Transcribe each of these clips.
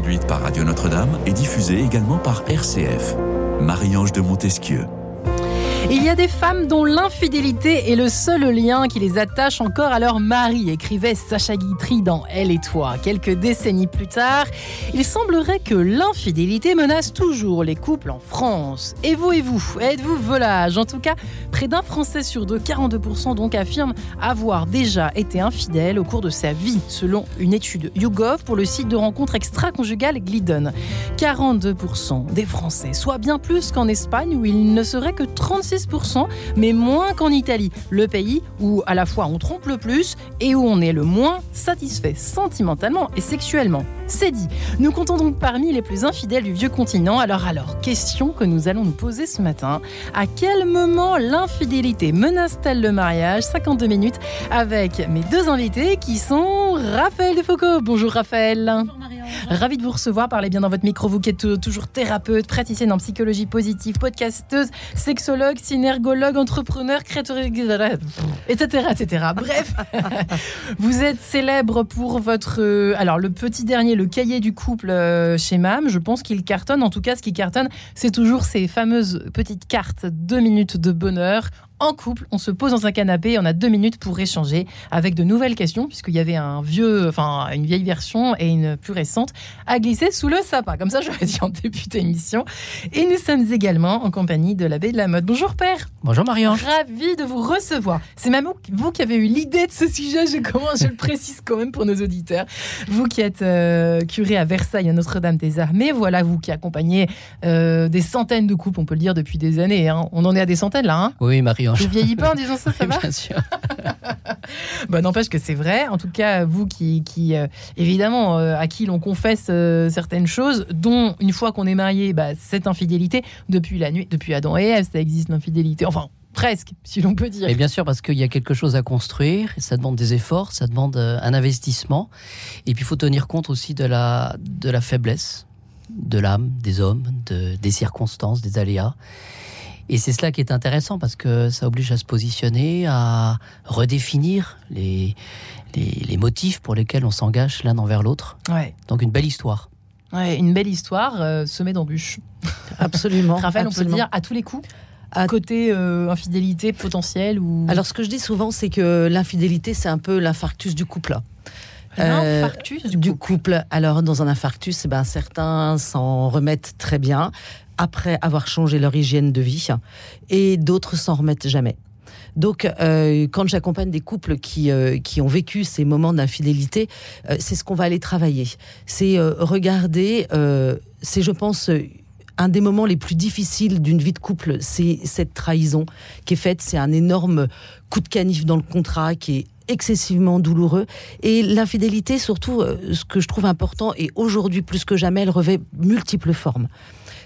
produite par Radio Notre-Dame et diffusée également par RCF. Marie-Ange de Montesquieu. Il y a des femmes dont l'infidélité est le seul lien qui les attache encore à leur mari, écrivait Sacha Guitry dans Elle et toi. Quelques décennies plus tard, il semblerait que l'infidélité menace toujours les couples en France. Et vous et vous, êtes-vous volage? En tout cas, près d'un Français sur deux, 42% donc affirment avoir déjà été infidèle au cours de sa vie, selon une étude YouGov pour le site de rencontre extra-conjugale Glidden. 42% des Français, soit bien plus qu'en Espagne où il ne serait que 36 mais moins qu'en Italie, le pays où à la fois on trompe le plus et où on est le moins satisfait sentimentalement et sexuellement. C'est dit. Nous comptons donc parmi les plus infidèles du vieux continent. Alors alors, question que nous allons nous poser ce matin. À quel moment l'infidélité menace-t-elle le mariage? 52 minutes avec mes deux invités qui sont Raphaël Defoucault. Bonjour Raphaël. Bonjour Ravi de vous recevoir. Parlez bien dans votre micro, vous qui êtes toujours thérapeute, praticienne en psychologie positive, podcasteuse, sexologue, synergologue, entrepreneur, créateur, etc.. Bref, vous êtes célèbre pour votre... Euh, alors, le petit dernier, le cahier du couple euh, chez MAM, je pense qu'il cartonne. En tout cas, ce qui cartonne, c'est toujours ces fameuses petites cartes deux minutes de bonheur en couple, on se pose dans un canapé, on a deux minutes pour échanger avec de nouvelles questions, puisqu'il y avait un vieux, enfin une vieille version et une plus récente à glisser sous le sapin. Comme ça, j'aurais dit en début d'émission. Et nous sommes également en compagnie de l'abbé de la mode. Bonjour père. Bonjour Marion. Ravi de vous recevoir. C'est même vous qui avez eu l'idée de ce sujet. Je commence, je le précise quand même pour nos auditeurs. Vous qui êtes euh, curé à Versailles, à Notre-Dame des Armées, voilà vous qui accompagnez euh, des centaines de couples, on peut le dire depuis des années. Hein. On en est à des centaines là. Hein oui, Marion. Je vieillis pas en disant ça, ça va Bien sûr. bah, N'empêche que c'est vrai. En tout cas, vous qui, qui euh, évidemment, euh, à qui l'on confesse euh, certaines choses, dont une fois qu'on est marié, bah, cette infidélité, depuis la nuit, depuis Adam et Ève, ça existe l'infidélité. Enfin, presque, si l'on peut dire. Et bien sûr, parce qu'il y a quelque chose à construire, ça demande des efforts, ça demande un investissement. Et puis, il faut tenir compte aussi de la, de la faiblesse de l'âme, des hommes, de, des circonstances, des aléas. Et c'est cela qui est intéressant parce que ça oblige à se positionner, à redéfinir les, les, motifs pour lesquels on s'engage l'un envers l'autre. Ouais. Donc une belle histoire. Ouais, une belle histoire euh, semée d'embûches. Absolument. Raphaël, on peut le dire à tous les coups à côté euh, infidélité potentielle ou Alors ce que je dis souvent c'est que l'infidélité c'est un peu l'infarctus du couple. L'infarctus du, couple. Alors dans un infarctus, eh ben, certains s'en remettent très bien, après avoir changé leur hygiène de vie et d'autres s'en remettent jamais. Donc, euh, quand j'accompagne des couples qui, euh, qui ont vécu ces moments d'infidélité, euh, c'est ce qu'on va aller travailler. C'est regarder, c'est je pense un des moments les plus difficiles d'une vie de couple, c'est cette trahison qui est faite. C'est un énorme coup de canif dans le contrat qui est excessivement douloureux. Et l'infidélité, surtout, ce que je trouve important, et aujourd'hui plus que jamais, elle revêt multiples formes.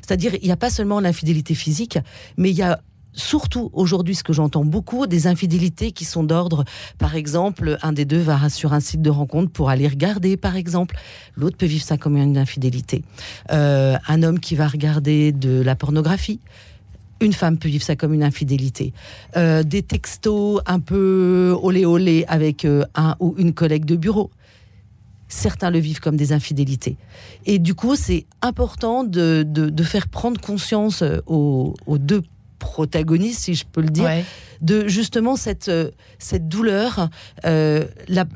C'est-à-dire, il n'y a pas seulement l'infidélité physique, mais il y a surtout aujourd'hui, ce que j'entends beaucoup, des infidélités qui sont d'ordre, par exemple, un des deux va sur un site de rencontre pour aller regarder, par exemple. L'autre peut vivre ça comme une infidélité. Euh, un homme qui va regarder de la pornographie. Une femme peut vivre ça comme une infidélité. Euh, des textos un peu olé olé avec euh, un ou une collègue de bureau certains le vivent comme des infidélités. Et du coup, c'est important de, faire prendre conscience euh, aux, deux protagonistes, si je peux le dire, de justement cette, euh, cette douleur, euh,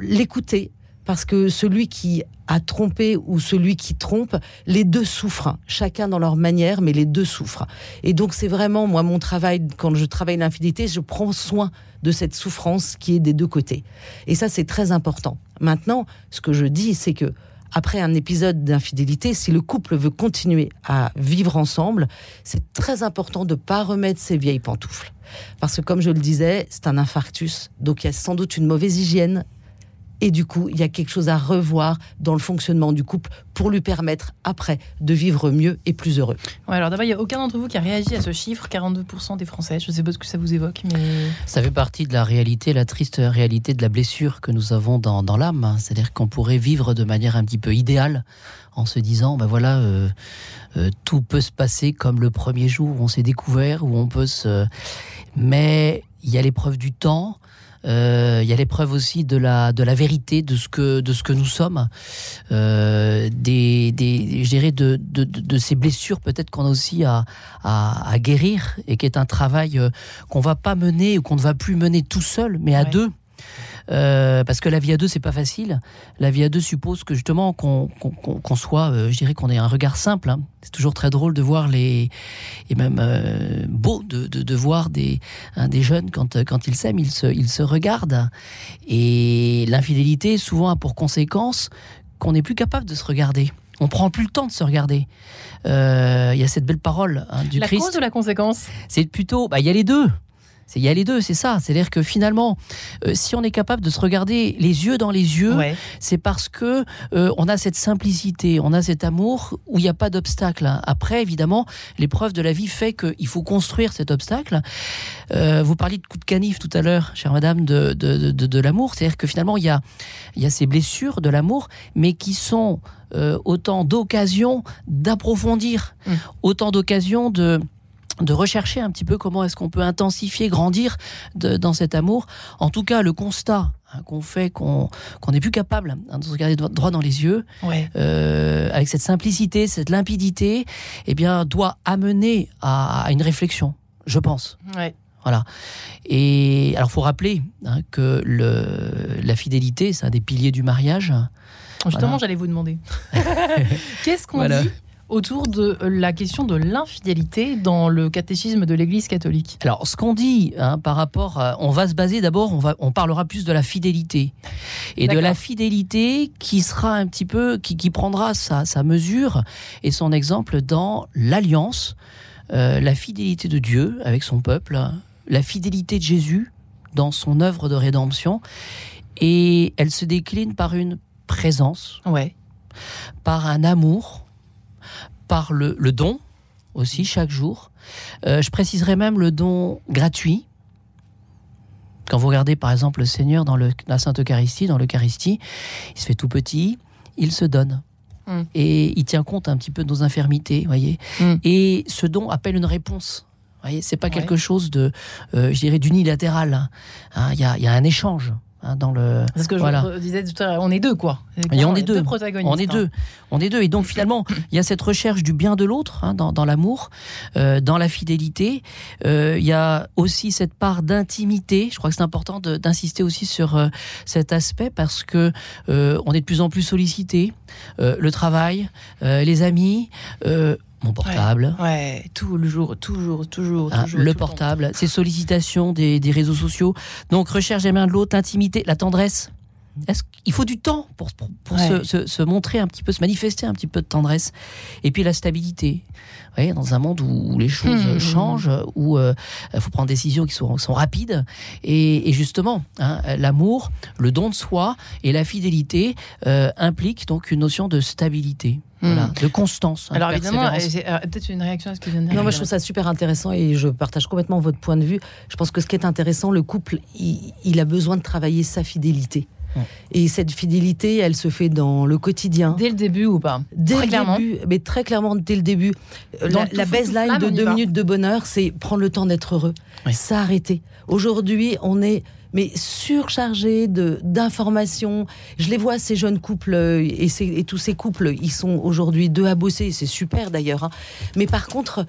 l'écouter. Parce que celui qui a trompé ou celui qui trompe, les deux souffrent, chacun dans leur manière, mais les deux souffrent. Et donc c'est vraiment, moi, mon travail, quand je travaille l'infidélité, je prends soin de cette souffrance qui est des deux côtés. Et ça, c'est très important. Maintenant, ce que je dis, c'est que après un épisode d'infidélité, si le couple veut continuer à vivre ensemble, c'est très important de ne pas remettre ses vieilles pantoufles. Parce que comme je le disais, c'est un infarctus, donc il y a sans doute une mauvaise hygiène, et du coup, il y a quelque chose à revoir dans le fonctionnement du couple pour lui permettre, après, de vivre mieux et plus heureux. Ouais, alors d'abord, il n'y a aucun d'entre vous qui a réagi à ce chiffre, 42% des Français. Je ne sais pas ce que ça vous évoque, mais... Ça fait partie de la réalité, la triste réalité de la blessure que nous avons dans, dans l'âme. C'est-à-dire qu'on pourrait vivre de manière un petit peu idéale en se disant, ben voilà, euh, euh, tout peut se passer comme le premier jour où on s'est découvert, où on peut se... Mais il y a l'épreuve du temps, Euh, il y a l'épreuve aussi de la, de la vérité, de ce que, de ce que nous sommes, euh, des, des, je dirais de, de, de ces blessures peut-être qu'on a aussi à, à, à, guérir et qui est un travail euh, qu'on va pas mener ou qu'on ne va plus mener tout seul, mais à Ouais. deux. Euh, parce que la vie à deux, c'est pas facile. La vie à deux suppose que justement qu'on qu'on soit, euh, je dirais qu'on ait un regard simple. hein. C'est toujours très drôle de voir les et même euh, beau de, de, de voir des hein, des jeunes quand quand ils s'aiment, ils se ils se regardent. Et l'infidélité souvent a pour conséquence qu'on n'est plus capable de se regarder. On prend plus le temps de se regarder. Il y a cette belle parole hein, du la Christ. cause ou la conséquence? C'est plutôt, bah, il y a les deux. Il y a les deux, c'est ça. C'est-à-dire que finalement, euh, si on est capable de se regarder les yeux dans les yeux, Ouais. c'est parce que euh, on a cette simplicité, on a cet amour où il n'y a pas d'obstacle. hein. Après, évidemment, l'épreuve de la vie fait qu'il faut construire cet obstacle. Euh, vous parliez de coup de canif tout à l'heure, chère madame, de, de, de, l'amour. C'est-à-dire que finalement, il y a, y a ces blessures de l'amour, mais qui sont autant d'occasions d'approfondir, Mm. autant d'occasions de de rechercher un petit peu comment est-ce qu'on peut intensifier, grandir de- dans cet amour. En tout cas, le constat hein, qu'on fait, qu'on n'est plus capable hein, de se regarder dro- droit dans les yeux, Ouais. euh, avec cette simplicité, cette limpidité, eh bien, doit amener à, à une réflexion, je pense. Ouais. Voilà. Et alors, faut rappeler hein, que le, la fidélité, c'est un des piliers du mariage. Justement, Voilà. j'allais vous demander. Qu'est-ce qu'on Voilà. dit autour de la question de l'infidélité dans le catéchisme de l'Église catholique. Alors, ce qu'on dit hein, par rapport, à- on va se baser d'abord, on va, on parlera plus de la fidélité. Et de la fidélité qui sera un petit peu, qui, qui prendra sa, sa mesure et son exemple dans l'alliance, euh, la fidélité de Dieu avec son peuple, la fidélité de Jésus dans son œuvre de rédemption, et elle se décline par une présence, Ouais. par un amour, par le, le don aussi chaque jour. Euh, je préciserai même le don gratuit. Quand vous regardez par exemple le Seigneur dans le- la Sainte Eucharistie, dans l'Eucharistie, il se fait tout petit, il se donne. Mm. Et il tient compte un petit peu de nos infirmités, voyez. Mm. Et ce don appelle une réponse. Voyez, c'est pas Ouais. quelque chose de, euh, je dirais, d'unilatéral. hein. Hein, Il y, a, il y a un échange hein, dans le. Parce que Voilà. je disais tout à l'heure, on est deux, quoi. Et on est est deux. protagonistes. On est hein. deux. On est deux. Et donc finalement, il y a cette recherche du bien de l'autre hein, dans, dans l'amour, euh, dans la fidélité. Euh, il y a aussi cette part d'intimité. Je crois que c'est important de- d'insister aussi sur euh, cet aspect parce que on est de plus en plus sollicité. Le travail, les amis, mon portable. Ouais, tout le jour, toujours, toujours, hein, toujours. le tout portable, ces sollicitations des, des réseaux sociaux. Donc, recherche des mains de l'autre, intimité, la tendresse. Est-ce qu'il faut du temps pour, pour, pour Ouais. se, se- se montrer un petit peu, se manifester un petit peu de tendresse Et puis la stabilité. Vous voyez, dans un monde où, où les choses Hmm. changent, où il faut prendre des décisions qui sont, sont rapides. Et, et justement, hein, l'amour, le don de soi et la fidélité euh, impliquent donc une notion de stabilité, voilà, de constance. hein, Alors de évidemment, euh, peut-être une réaction à ce que vient de dire. Non, moi je trouve ça super intéressant et je partage complètement votre point de vue. Je pense que ce qui est intéressant, le couple, il, il a besoin de travailler sa fidélité. Et cette fidélité, elle se fait dans le quotidien. Dès le début ou pas Dès Très le clairement. début, mais très clairement dès le début. Dans La, baseline de deux minutes de bonheur, c'est prendre le temps d'être heureux, Oui. s'arrêter. Aujourd'hui, on est mais surchargé de d'informations. Je les vois ces jeunes couples euh, et, ces- et tous ces couples, ils sont aujourd'hui deux à bosser, c'est super d'ailleurs. hein. Mais par contre,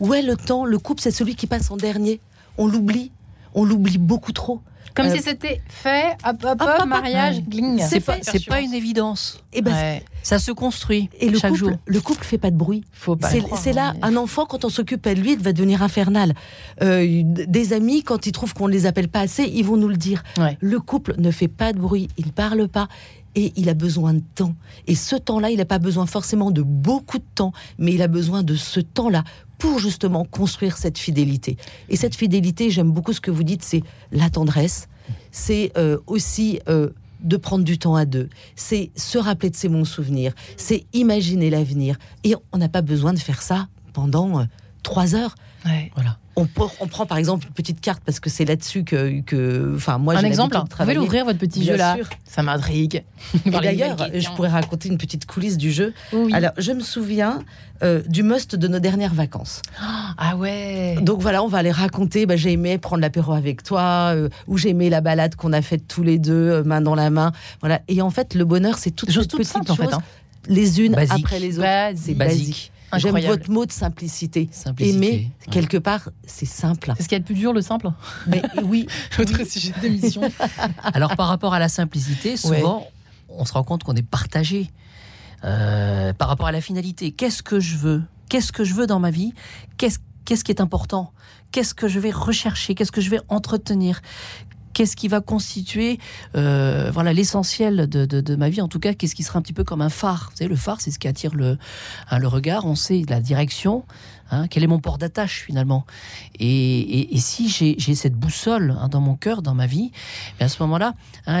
où est le temps? Le couple, c'est celui qui passe en dernier. On l'oublie, on l'oublie beaucoup trop. Comme Euh, si c'était fait, hop, hop, hop, mariage, ouais. gling. C'est pas, une évidence. Et ben, Ouais, Ça se construit et le chaque couple, jour. le couple fait pas de bruit. faut pas. C'est là, un enfant, quand on s'occupe de lui, il va devenir infernal. Euh, des amis, quand ils trouvent qu'on ne les appelle pas assez, ils vont nous le dire. Ouais. Le couple ne fait pas de bruit, il ne parle pas. Et il a besoin de temps. Et ce temps-là, il n'a pas besoin forcément de beaucoup de temps, mais il a besoin de ce temps-là pour justement construire cette fidélité. Et cette fidélité, j'aime beaucoup ce que vous dites, c'est la tendresse, c'est euh, aussi euh, de prendre du temps à deux, c'est se rappeler de ses bons souvenirs, c'est imaginer l'avenir. Et on n'a pas besoin de faire ça pendant euh, trois heures. Ouais. Voilà. On, prend par exemple une petite carte parce que c'est là-dessus que, que, enfin moi Un exemple, hein. de vous pouvez l'ouvrir votre petit Bien jeu là. sûr. Ça m'intrigue. D'ailleurs, je pourrais raconter une petite coulisse du jeu. Oui. Alors, je me souviens euh, du must de nos dernières vacances. Ah ouais. Donc voilà, on va aller raconter. Bah, j'ai aimé prendre l'apéro avec toi, euh, ou j'ai aimé la balade qu'on a faite tous les deux, euh, main dans la main. Voilà. Et en fait, le bonheur, c'est toutes choses toutes petites simples en fait. hein. les unes Basique. après les autres. Basique. C'est Basique. basique. J'aime votre mot de simplicité. Simplicité. Aimer, Ouais. quelque part, c'est simple. C'est ce qu'il y a de plus dur, le simple Mais oui, Autre sujet d'émission. Alors par rapport à la simplicité, souvent, on se rend compte qu'on est partagé Euh, par rapport à la finalité. Qu'est-ce que je veux? Qu'est-ce que je veux dans ma vie? Qu'est-ce qu'est-ce qui est important? Qu'est-ce que je vais rechercher? Qu'est-ce que je vais entretenir? Qu'est-ce qui va constituer euh, voilà l'essentiel de, de- de ma vie En tout cas, qu'est-ce qui sera un petit peu comme un phare Vous savez, le phare, c'est ce qui attire le, hein, le regard. On sait la direction. hein, quel est mon port d'attache finalement et, et- et si j'ai cette boussole hein, dans mon cœur, dans ma vie, et à ce moment-là,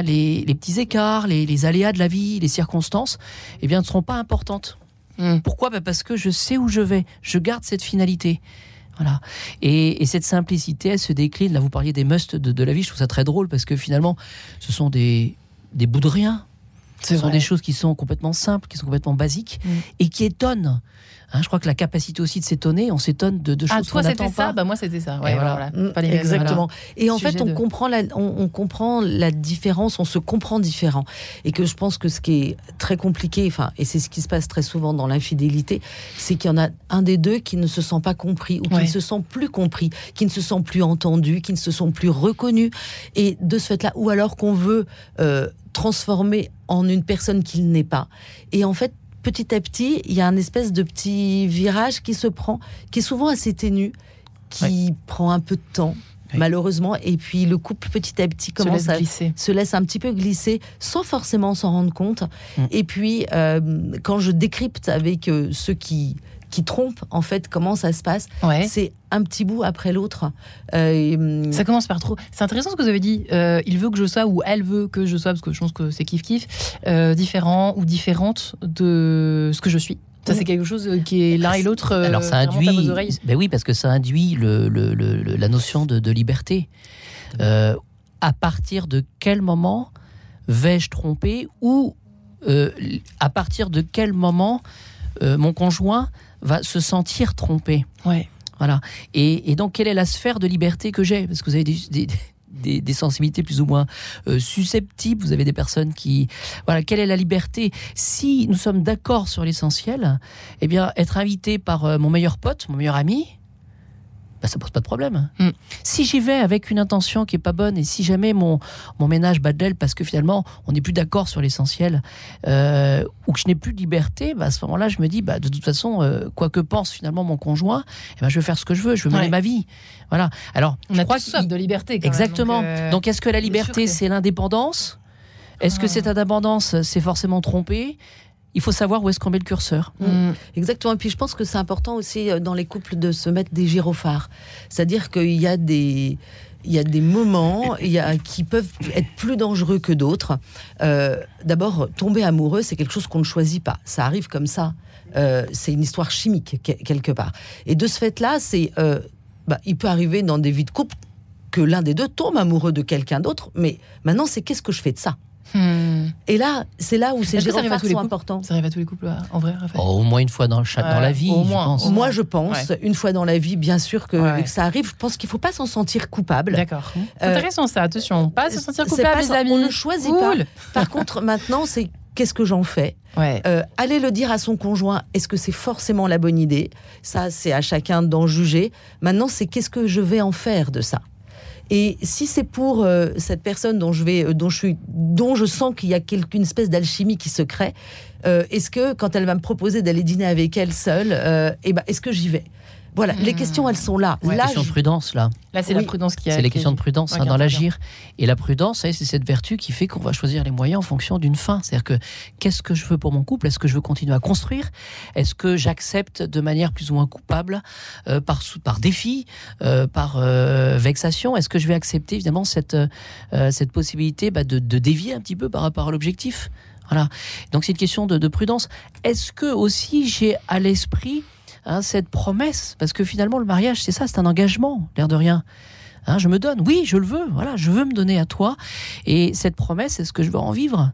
les, les petits écarts, les, les aléas de la vie, les circonstances, eh bien, ne seront pas importantes. Mm. Pourquoi? Ben Parce que je sais où je vais, je garde cette finalité. Et cette simplicité, elle se décline. Là, vous parliez des musts de, de la vie. Je trouve ça très drôle parce que finalement, ce sont des, des bouts de rien. Ce sont vrai. des choses qui sont complètement simples, qui sont complètement basiques Mm. et qui étonnent. Hein, je crois que la capacité aussi de s'étonner, on s'étonne de, de choses Ah, qu'on toi, c'était n'attend ça pas. Bah, moi, c'était ça. Ouais, Et voilà. voilà. Mm, Pas les mêmes, Exactement. Et en Sujet fait, on de- comprend, la, on, on comprend la différence, on se comprend différent. Et que je pense que ce qui est très compliqué, enfin, et c'est ce qui se passe très souvent dans l'infidélité, c'est qu'il y en a un des deux qui ne se sent pas compris, ou qui Ouais. ne se sent plus compris, qui ne se sent plus entendu, qui ne se sent plus reconnu. Et de ce fait-là, ou alors qu'on veut euh, transformer en une personne qu'il n'est pas. Et en fait, petit à petit, il y a un espèce de petit virage qui se prend, qui est souvent assez ténu, qui prend un peu de temps, Oui. malheureusement. Et puis le couple, petit à petit, commence à glisser. se laisse un petit peu glisser sans forcément s'en rendre compte. Mm. Et puis, euh, quand je décrypte avec euh, ceux qui, qui trompent, en fait, comment ça se passe, Ouais. c'est un petit bout après l'autre. Euh, Ça commence par trop. C'est intéressant ce que vous avez dit. Euh, il veut que je sois ou elle veut que je sois, parce que je pense que c'est kiff kiff, euh, différent ou différente de ce que je suis. Ça, c'est quelque chose qui est l'un et l'autre. euh, Alors ça induit, à vos oreilles. ben oui, parce que ça induit le, le- le- le- la notion de, de liberté. Euh, à partir de quel moment vais-je tromper ou euh, à partir de quel moment euh, mon conjoint va se sentir trompé Ouais. Voilà. Et, et donc, quelle est la sphère de liberté que j'ai? Parce que vous avez des, des, des- des sensibilités plus ou moins euh, susceptibles. Vous avez des personnes qui. Voilà. Quelle est la liberté? Si nous sommes d'accord sur l'essentiel, eh bien, être invité par euh, mon meilleur pote, mon meilleur ami. Bah, ça pose pas de problème. Mm. Si j'y vais avec une intention qui est pas bonne et si jamais mon, mon ménage bat de l'aile parce que finalement on n'est plus d'accord sur l'essentiel euh, ou que je n'ai plus de liberté, bah, à ce moment-là je me dis bah, de toute façon euh, quoi que pense finalement mon conjoint, eh ben, je vais faire ce que je veux, je veux mener Ouais. ma vie. Voilà. Alors On je a crois soif de liberté. quand même, Exactement. donc, euh, Donc, est-ce que la liberté, c'est l'indépendance? Est-ce que Ah. cette indépendance, c'est forcément trompé Il faut savoir où est-ce qu'on met le curseur. mm, Exactement. Et puis je pense que c'est important aussi euh, dans les couples de se mettre des gyrophares. C'est-à-dire qu'il y a des. Il y a des moments il y a, qui peuvent être plus dangereux que d'autres. Euh, D'abord, tomber amoureux, c'est quelque chose qu'on ne choisit pas. Ça arrive comme ça. Euh, c'est une histoire chimique, que- quelque part. Et de ce fait-là, c'est, euh, bah, il peut arriver dans des vies de couple que l'un des deux tombe amoureux de quelqu'un d'autre. Mais maintenant, c'est qu'est-ce que je fais de ça? Hmm. Et là, c'est là où ces Est-ce que ça arrive à gyrophares tous les sont couples importants. Ça arrive à tous les couples, en vrai, Raphaël Oh, au moins une fois dans, la vie, au je moins, pense. au moins. Moi, je pense, une fois dans la vie, bien sûr que, Ouais. que ça arrive. Je pense qu'il faut pas s'en sentir coupable. D'accord. C'est Euh, intéressant ça, attention. Pas se sentir coupable, les amis. On ne choisit Cool. pas. Par contre, maintenant, c'est qu'est-ce que j'en fais Ouais. Euh, Aller le dire à son conjoint, est-ce que c'est forcément la bonne idée? Ça, c'est à chacun d'en juger. Maintenant, c'est qu'est-ce que je vais en faire de ça? Et si c'est pour euh, cette personne dont je vais, euh, dont je suis, dont je sens qu'il y a quelque, une espèce d'alchimie qui se crée, euh, est-ce que quand elle va me proposer d'aller dîner avec elle seule, eh ben, est-ce que j'y vais? Voilà, les Hmm. questions, elles sont là. Ouais, là, question de prudence, là. Là, c'est oui. la prudence qui a. C'est les questions de prudence Ouais, hein, dans l'agir. Et la prudence, c'est cette vertu qui fait qu'on va choisir les moyens en fonction d'une fin. C'est-à-dire que qu'est-ce que je veux pour mon couple? Est-ce que je veux continuer à construire? Est-ce que j'accepte de manière plus ou moins coupable, euh, par, par défi, euh, par euh, vexation? Est-ce que je vais accepter évidemment cette, euh, cette possibilité bah, de, de dévier un petit peu par rapport à l'objectif? Voilà. Donc c'est une question de, de prudence. Est-ce que aussi j'ai à l'esprit hein, cette promesse, parce que finalement le mariage c'est ça, c'est un engagement, l'air de rien. Hein, je me donne, oui, je le veux, voilà, je veux me donner à toi. Et cette promesse, est-ce que je veux en vivre?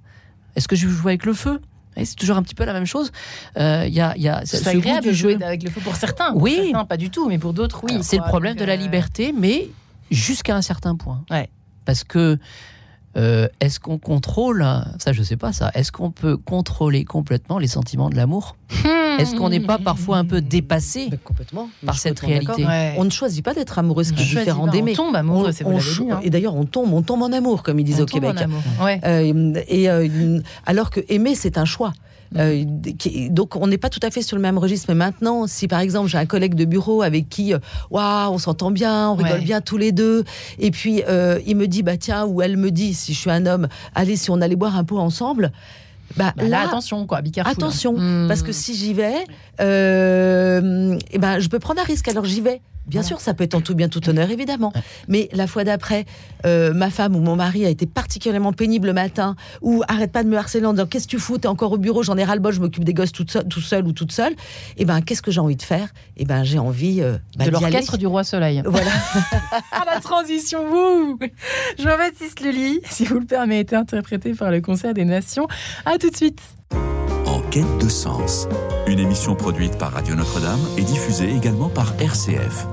Est-ce que je veux jouer avec le feu? C'est toujours un petit peu la même chose. Euh, y a, y a c'est agréable de jouer avec le feu pour certains. Pour oui, certains, pas du tout, mais pour d'autres, oui. C'est le problème de la euh, liberté, mais jusqu'à un certain point. Ouais. Parce que euh, est-ce qu'on contrôle, ça je sais pas ça, est-ce qu'on peut contrôler complètement les sentiments de l'amour? Hmm. Est-ce qu'on n'est pas parfois un peu dépassé complètement, par cette réalité? On ne choisit pas d'être amoureux, ce qui est différent d'aimer. On tombe amoureux, c'est hein. Et d'ailleurs, on tombe, on tombe en amour, comme ils disent au Québec. Euh, et euh, alors que aimer, c'est un choix. Euh, donc on n'est pas tout à fait sur le même registre. Mais maintenant, si par exemple j'ai un collègue de bureau avec qui, euh, waouh, on s'entend bien, on rigole bien tous les deux, et puis euh, il me dit, bah tiens, ou elle me dit, si je suis un homme, allez, si on allait boire un pot ensemble. Bah, bah là, attention, quoi, Attention, hmm. parce que si j'y vais, euh, eh ben, je peux prendre un risque. Alors j'y vais. Bien sûr, ça peut être en tout bien tout honneur, évidemment. Mais la fois d'après, euh, ma femme ou mon mari a été particulièrement pénible le matin, ou arrête pas de me harceler en disant qu'est-ce que tu fous, t'es encore au bureau, j'en ai ras le bol, je m'occupe des gosses tout seul, tout seul ou toute seule. Et eh ben, qu'est-ce que j'ai envie de faire? Et eh ben, j'ai envie euh, bah, de l'orchestre du roi Soleil. Voilà. à la transition, vous, Jean-Baptiste Lully, si vous le permettez, interprété par le Concert des Nations. À tout de suite. En quête de sens, une émission produite par Radio Notre-Dame et diffusée également par RCF.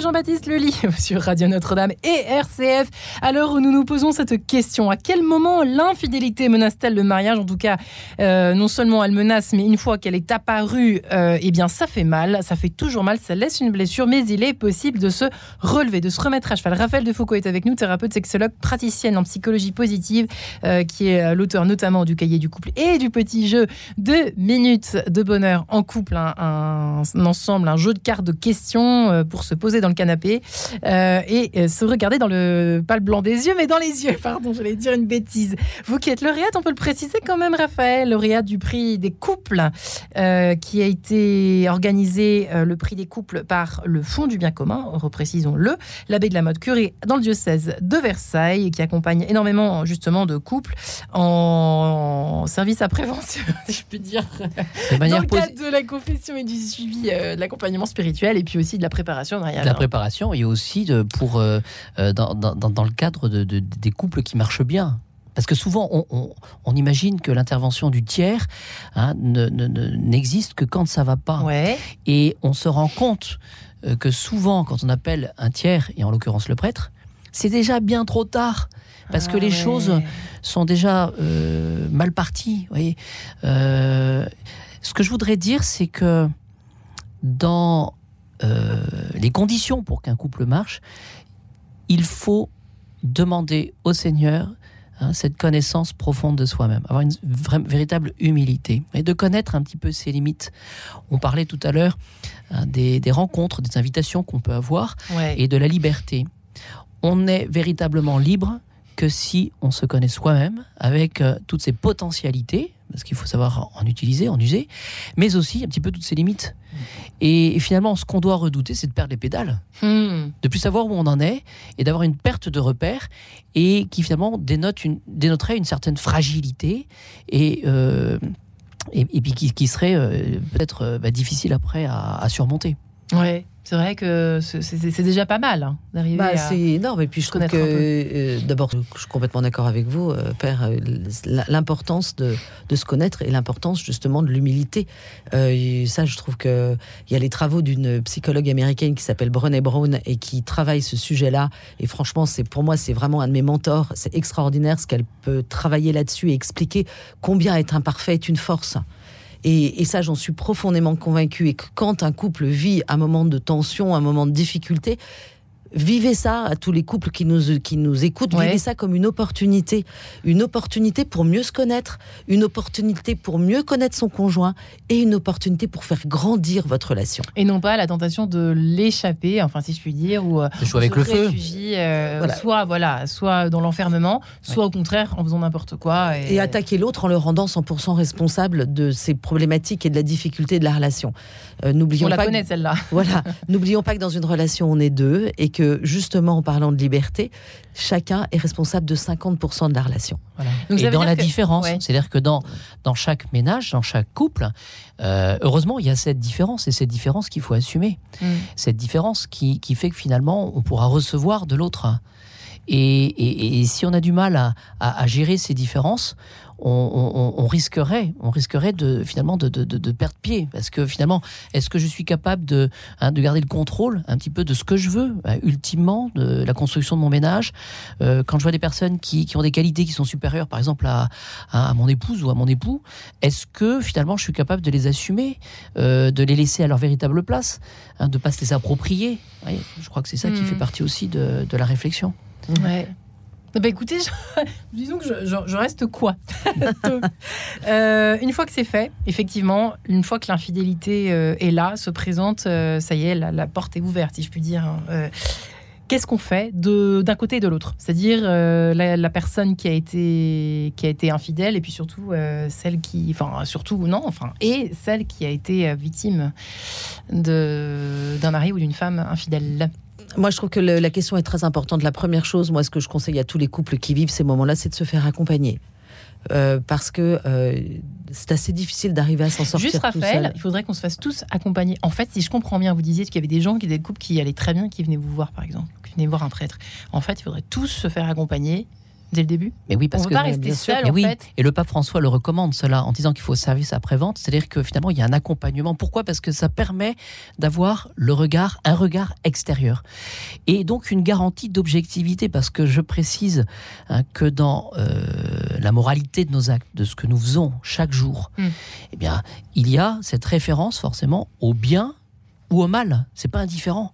Jean-Baptiste Lully sur Radio Notre-Dame et RCF. À l'heure où nous nous posons cette question, à quel moment l'infidélité menace-t-elle le mariage? En tout cas, euh, non seulement elle menace, mais une fois qu'elle est apparue, euh, eh bien ça fait mal, ça fait toujours mal, ça laisse une blessure, mais il est possible de se relever, de se remettre à cheval. Raphaël de Foucault est avec nous, thérapeute, sexologue, praticienne en psychologie positive, euh, qui est l'auteur notamment du cahier du couple et du petit jeu de minutes de bonheur en couple, un, un ensemble, un jeu de cartes de questions pour se poser dans le canapé euh, et euh, se regarder dans le, pas le blanc des yeux, mais dans les yeux, pardon, j'allais dire une bêtise. Vous qui êtes lauréate, on peut le préciser quand même, Raphaël, lauréate du prix des couples, euh, qui a été organisé, le prix des couples, par le Fonds du bien commun, reprécisons-le, l'abbé de la mode curé dans le diocèse de Versailles, qui accompagne énormément justement de couples en service à prévention, si je peux dire, de dans le cadre de la confession et du suivi de l'accompagnement spirituel, et puis aussi de la préparation de mariage préparation et aussi de, pour, euh, euh, dans, dans, dans, le cadre de, des couples qui marchent bien. Parce que souvent, on, on, imagine que l'intervention du tiers hein, n'existe que quand ça va pas. Ouais. Et on se rend compte euh, que souvent, quand on appelle un tiers, et en l'occurrence le prêtre, c'est déjà bien trop tard. Parce que ah les choses sont déjà mal parties. Voyez ce que je voudrais dire, c'est que dans euh, les conditions pour qu'un couple marche, il faut demander au Seigneur hein, cette connaissance profonde de soi-même, avoir une véritable humilité et de connaître un petit peu ses limites. On parlait tout à l'heure hein, des, rencontres, des invitations qu'on peut avoir et de la liberté. On est véritablement libre que si on se connaît soi-même avec euh, toutes ses potentialités, parce qu'il faut savoir en utiliser, en user, mais aussi un petit peu toutes ses limites. Et, finalement, ce qu'on doit redouter, c'est de perdre les pédales, hmm. de plus savoir où on en est et d'avoir une perte de repère et qui finalement dénote une, dénoterait une certaine fragilité et, euh, et, puis qui, serait euh, peut-être bah, difficile après à, à surmonter. Ouais. C'est vrai que c'est déjà pas mal hein, d'arriver bah, C'est énorme. Et puis je trouve que, euh, d'abord, je suis complètement d'accord avec vous, euh, Père, euh, l'importance de, de, se connaître et l'importance justement de l'humilité. ça, je trouve qu'il y a les travaux d'une psychologue américaine qui s'appelle Brené Brown et qui travaille ce sujet-là. Et franchement, c'est pour moi, c'est vraiment un de mes mentors. C'est extraordinaire ce qu'elle peut travailler là-dessus et expliquer combien être imparfait est une force. Et, ça, j'en suis profondément convaincue. Et que quand un couple vit un moment de tension, un moment de difficulté, vivez ça à tous les couples qui nous, qui nous écoutent, vivez ça comme une opportunité. Une opportunité pour mieux se connaître, une opportunité pour mieux connaître son conjoint et une opportunité pour faire grandir votre relation. Et non pas la tentation de l'échapper, enfin si je puis dire, ou euh, jouer avec le feu. Euh, soit, voilà, soit dans l'enfermement, soit au contraire en faisant n'importe quoi. Et, attaquer l'autre en le rendant 100% responsable de ses problématiques et de la difficulté de la relation. Euh, n'oublions on la connaît celle-là. Voilà, n'oublions pas que dans une relation on est deux et que justement, en parlant de liberté, chacun est responsable de 50% de la relation. et dans la différence, c'est-à-dire que dans, dans chaque ménage, dans chaque couple, euh, heureusement, il y a cette différence, et cette différence qu'il faut assumer. Mm. Cette différence qui, qui, fait que finalement, on pourra recevoir de l'autre. Et, et, si on a du mal à, à gérer ces différences, on, risquerait, on risquerait de finalement de, perdre pied, parce que finalement, est-ce que je suis capable de, hein, de garder le contrôle un petit peu de ce que je veux, euh, ultimement, de la construction de mon ménage? Euh, Quand je vois des personnes qui, ont des qualités qui sont supérieures, par exemple à, à, mon épouse ou à mon époux, est-ce que finalement je suis capable de les assumer, euh, de les laisser à leur véritable place, hein, de pas se les approprier? Je crois que c'est ça qui hmm. fait partie aussi de, la réflexion. Ouais. Bah écoutez, disons que je, reste quoi? Euh, Une fois que c'est fait, effectivement, une fois que l'infidélité euh, est là, se présente, euh, ça y est, la, porte est ouverte, si je puis dire. Hein. Qu'est-ce qu'on fait d'un côté et de l'autre? C'est-à-dire la, personne qui a été qui a été infidèle et puis surtout celle qui, enfin surtout non, enfin et celle qui a été victime d'un mari ou d'une femme infidèle. Moi, je trouve que la question est très importante. La première chose, moi, ce que je conseille à tous les couples qui vivent ces moments-là, c'est de se faire accompagner. Euh, parce que euh, c'est assez difficile d'arriver à s'en sortir. Juste Raphaël, il faudrait qu'on se fasse tous accompagner. En fait, si je comprends bien, vous disiez qu'il y avait des gens, qui, des couples qui allaient très bien, qui venaient vous voir, par exemple, qui venaient voir un prêtre. En fait, il faudrait tous se faire accompagner dès le début Mais oui, parce on que pas rester seul. en fait. Et le pape François le recommande cela en disant qu'il faut service après-vente, c'est-à-dire que finalement il y a un accompagnement. Pourquoi? Parce que ça permet d'avoir le regard, un regard extérieur, et donc une garantie d'objectivité. Parce que je précise hein, que dans euh, la moralité de nos actes, de ce que nous faisons chaque jour, hmm. eh bien il y a cette référence forcément au bien ou au mal. C'est pas indifférent.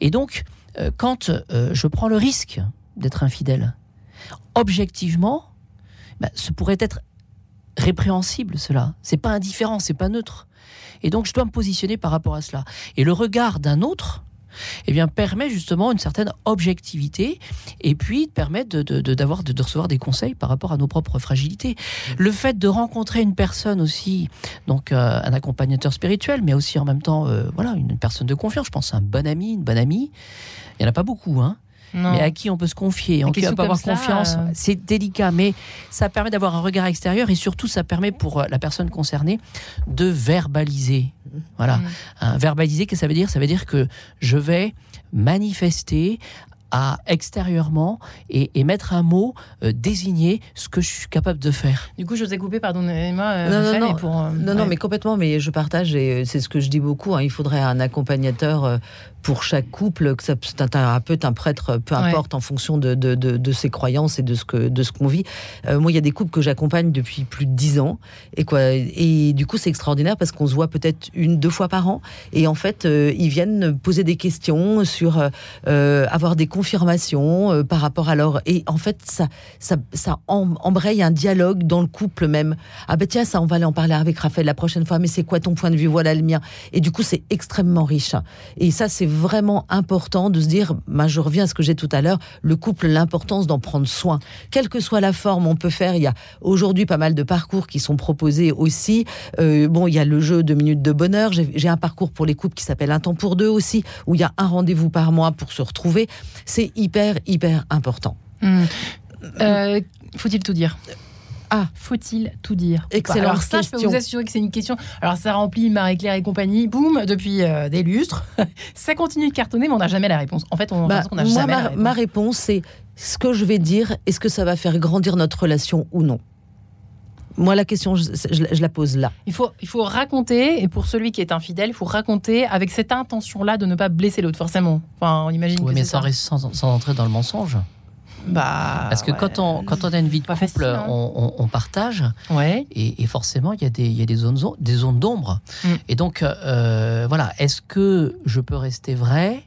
Et donc euh, quand euh, je prends le risque d'être infidèle, objectivement, bah, ce pourrait être répréhensible, cela. C'est pas indifférent, c'est pas neutre. Et donc, je dois me positionner par rapport à cela. Et le regard d'un autre, eh bien, permet justement une certaine objectivité et puis permet de, de, recevoir des conseils par rapport à nos propres fragilités. Le fait de rencontrer une personne aussi, donc euh, un accompagnateur spirituel, mais aussi en même temps, euh, voilà, une personne de confiance, je pense un bon ami, une bonne amie, il n'y en a pas beaucoup, hein mais à qui on peut se confier, en qui on peut avoir confiance. Euh. C'est délicat, mais ça permet d'avoir un regard extérieur et surtout ça permet pour euh, la personne concernée de verbaliser. Voilà, mm. verbaliser, qu'est-ce que ça veut dire? Ça veut dire que je vais manifester à extérieurement et, mettre un mot, euh, désigner ce que je suis capable de faire. Du coup, je vous ai coupé, pardonnez-moi. non, non, non, non, non, mais complètement, mais je partage et c'est ce que je dis beaucoup. Hein, il faudrait un accompagnateur pour chaque couple, que c'est un thérapeute, un prêtre, peu importe, en fonction de, de, de, ses croyances et de ce que de ce qu'on vit. Euh, moi, il y a des couples que j'accompagne depuis plus de dix ans, et quoi, et du coup, c'est extraordinaire parce qu'on se voit peut-être une, deux fois par an, et en fait, euh, ils viennent poser des questions sur euh, avoir des confidences confirmation euh, par rapport à leur et en fait ça ça, ça embraye un dialogue dans le couple même. Ah ben tiens ça on va aller en parler avec Raphaël la prochaine fois. Mais c'est quoi ton point de vue? Voilà le mien. Et du coup c'est extrêmement riche. Et ça c'est vraiment important de se dire. Ben, je reviens à ce que j'ai tout à l'heure. Le couple l'importance d'en prendre soin, quelle que soit la forme. On peut faire. Il y a aujourd'hui pas mal de parcours qui sont proposés aussi. Euh, bon il y a le jeu de minutes de bonheur. J'ai un parcours pour les couples qui s'appelle Un temps pour deux aussi où il y a un rendez-vous par mois pour se retrouver. C'est hyper, hyper important. Hmm. Euh, faut-il tout dire? Ah, faut-il tout dire? Excellent. Alors ça, je peux vous assurer que c'est une question. Alors ça remplit Marie-Claire et compagnie, boum, depuis euh, des lustres. ça continue de cartonner, mais on n'a jamais la réponse. En fait, on, bah, n'a jamais ma, la réponse. Ma réponse, c'est ce que je vais dire. Est-ce que ça va faire grandir notre relation ou non? Moi, la question, je, la pose là. Il faut, il faut raconter, et pour celui qui est infidèle, il faut raconter avec cette intention-là de ne pas blesser l'autre, forcément. Enfin, on imagine oui, que mais sans, sans, sans, entrer dans le mensonge. Bah, Parce que quand, on, quand on a une vie de couple, hein. on, on, partage. Ouais. Et, forcément, il y a des, il y a des zones, des zones d'ombre. Mm. Et donc, euh, voilà, est-ce que je peux rester vrai?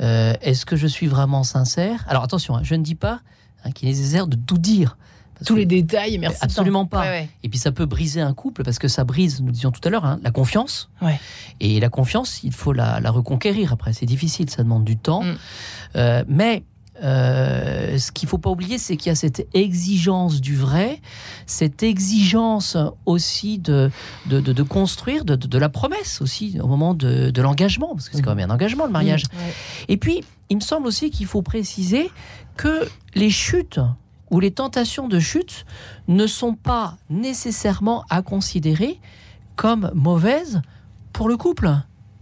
Euh, Est-ce que je suis vraiment sincère? Alors attention, hein, je ne dis pas hein, qu'il est nécessaire de tout dire. Tous les détails, merci. Absolument pas. Et puis ça peut briser un couple parce que ça brise, nous disions tout à l'heure, hein, la confiance. Et la confiance, il faut la, reconquérir après. C'est difficile, ça demande du temps. Mm. Euh, mais euh, ce qu'il faut pas oublier, c'est qu'il y a cette exigence du vrai, cette exigence aussi de, de, construire, de, la promesse aussi au moment de, l'engagement, parce que c'est quand même un engagement le mariage. Mm. Et puis, il me semble aussi qu'il faut préciser que les chutes où les tentations de chute ne sont pas nécessairement à considérer comme mauvaises pour le couple.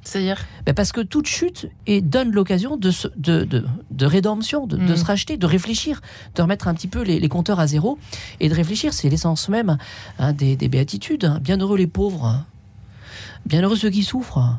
C'est-à-dire ben Parce que toute chute et donne l'occasion de, de, de, rédemption, de, mm. se racheter, de réfléchir, de remettre un petit peu les, compteurs à zéro et de réfléchir. C'est l'essence même hein, des, des, béatitudes. Hein. Bienheureux les pauvres, bienheureux ceux qui souffrent.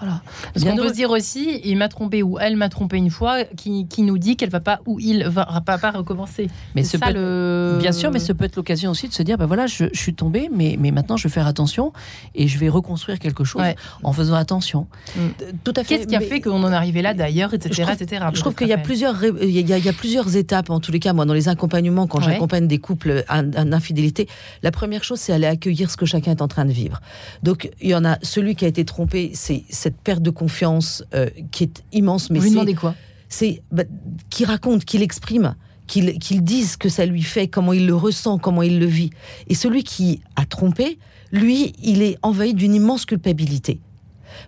Voilà. Parce qu'on peut se dire aussi, il m'a trompé ou elle m'a trompé une fois, qui, qui nous dit qu'elle va pas ou il va pas, pas recommencer. Mais ce ça, le... bien sûr, mais ce peut être l'occasion aussi de se dire, ben voilà, je, je, suis tombé, mais, mais maintenant je vais faire attention et je vais reconstruire quelque chose en faisant attention. Mm. Tout à fait. Qu'est-ce qui a fait qu'on en est arrivé là d'ailleurs, etc., je trouve, etc. Je trouve qu'il y a plusieurs, il y a, il y a, plusieurs étapes en tous les cas. Moi, dans les accompagnements, quand j'accompagne des couples en, infidélité, la première chose, c'est aller accueillir ce que chacun est en train de vivre. Donc, il y en a celui qui a été trompé, c'est cette perte de confiance euh, qui est immense. Mais Vous lui demandez quoi? C'est bah, qui raconte, qu'il exprime, qu'il qu dise ce que ça lui fait, comment il le ressent, comment il le vit. Et celui qui a trompé, lui, il est envahi d'une immense culpabilité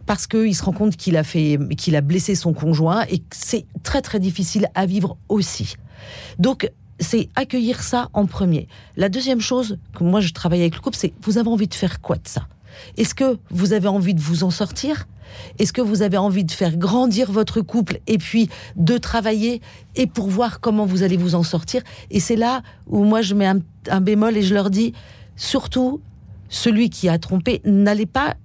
parce qu'il se rend compte qu'il a fait, qu'il a blessé son conjoint et que c'est très très difficile à vivre aussi. Donc c'est accueillir ça en premier. La deuxième chose que moi je travaille avec le couple, c'est vous avez envie de faire quoi de ça? Est-ce que vous avez envie de vous en sortir? Est-ce que vous avez envie de faire grandir votre couple et puis de travailler et pour voir comment vous allez vous en sortir? Et c'est là où moi je mets un, bémol et je leur dis, surtout, celui qui a trompé, n'allez pas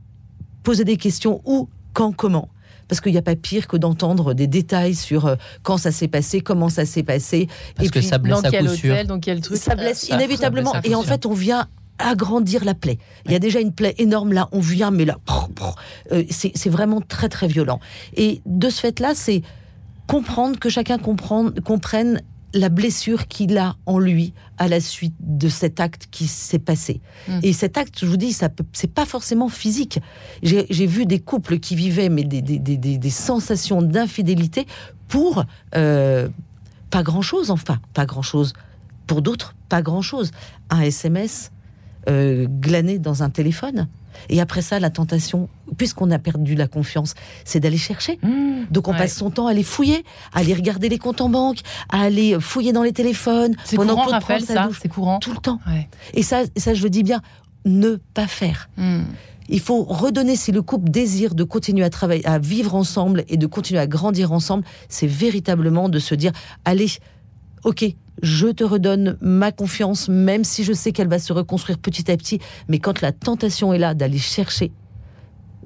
poser des questions où, quand, comment parce qu'il n'y a pas pire que d'entendre des détails sur euh, quand ça s'est passé, comment ça s'est passé. Parce et que ça blesse dans quel hôtel, dans quel truc. Ça blesse inévitablement. et en fait, on vient agrandir la plaie. Il y a déjà une plaie énorme là, on vient, mais là, euh, c'est vraiment très très violent. Et de ce fait-là, c'est comprendre que chacun comprenne la blessure qu'il a en lui à la suite de cet acte qui s'est passé. Mm. Et cet acte, je vous dis, ça c'est pas forcément physique. J'ai vu des couples qui vivaient mais des, des, des, des sensations d'infidélité pour euh, pas grand chose, enfin, pas grand chose. Pour d'autres, pas grand chose. Un SMS, euh, glaner dans un téléphone. Et après ça, la tentation, puisqu'on a perdu la confiance, c'est d'aller chercher. Mmh, Donc on passe son temps à aller fouiller, à aller regarder les comptes en banque, à aller fouiller dans les téléphones. C'est courant, Raphaël, ça C'est courant Tout le temps. Et ça, ça, je le dis bien, ne pas faire. Mmh. Il faut redonner, si le couple désire de continuer à travailler, à vivre ensemble et de continuer à grandir ensemble, c'est véritablement de se dire, allez, ok, je te redonne ma confiance, même si je sais qu'elle va se reconstruire petit à petit. Mais quand la tentation est là d'aller chercher,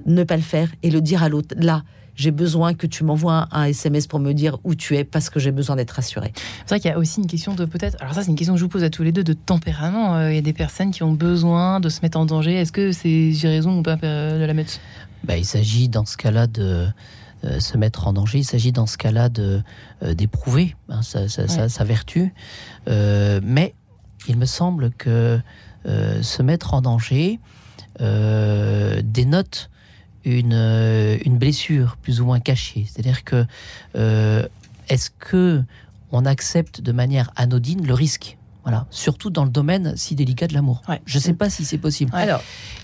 ne pas le faire et le dire à l'autre, là, j'ai besoin que tu m'envoies un SMS pour me dire où tu es parce que j'ai besoin d'être rassuré. C'est vrai qu'il y a aussi une question de peut-être. Alors ça, c'est une question que je vous pose à tous les deux de tempérament. Euh, il y a des personnes qui ont besoin de se mettre en danger. Est-ce que c'est j'ai raison ou pas euh, de la mettre? Bah, il s'agit dans ce cas-là de euh, se mettre en danger. Il s'agit dans ce cas-là de, euh, d'éprouver hein, sa, sa- sa- Ouais. sa vertu. Euh, mais il me semble que se mettre en danger dénote une, une blessure plus ou moins cachée. C'est-à-dire que est-ce que on accepte de manière anodine le risque voilà, surtout dans le domaine si délicat de l'amour. Ouais. Je ne sais pas si c'est possible. Alors,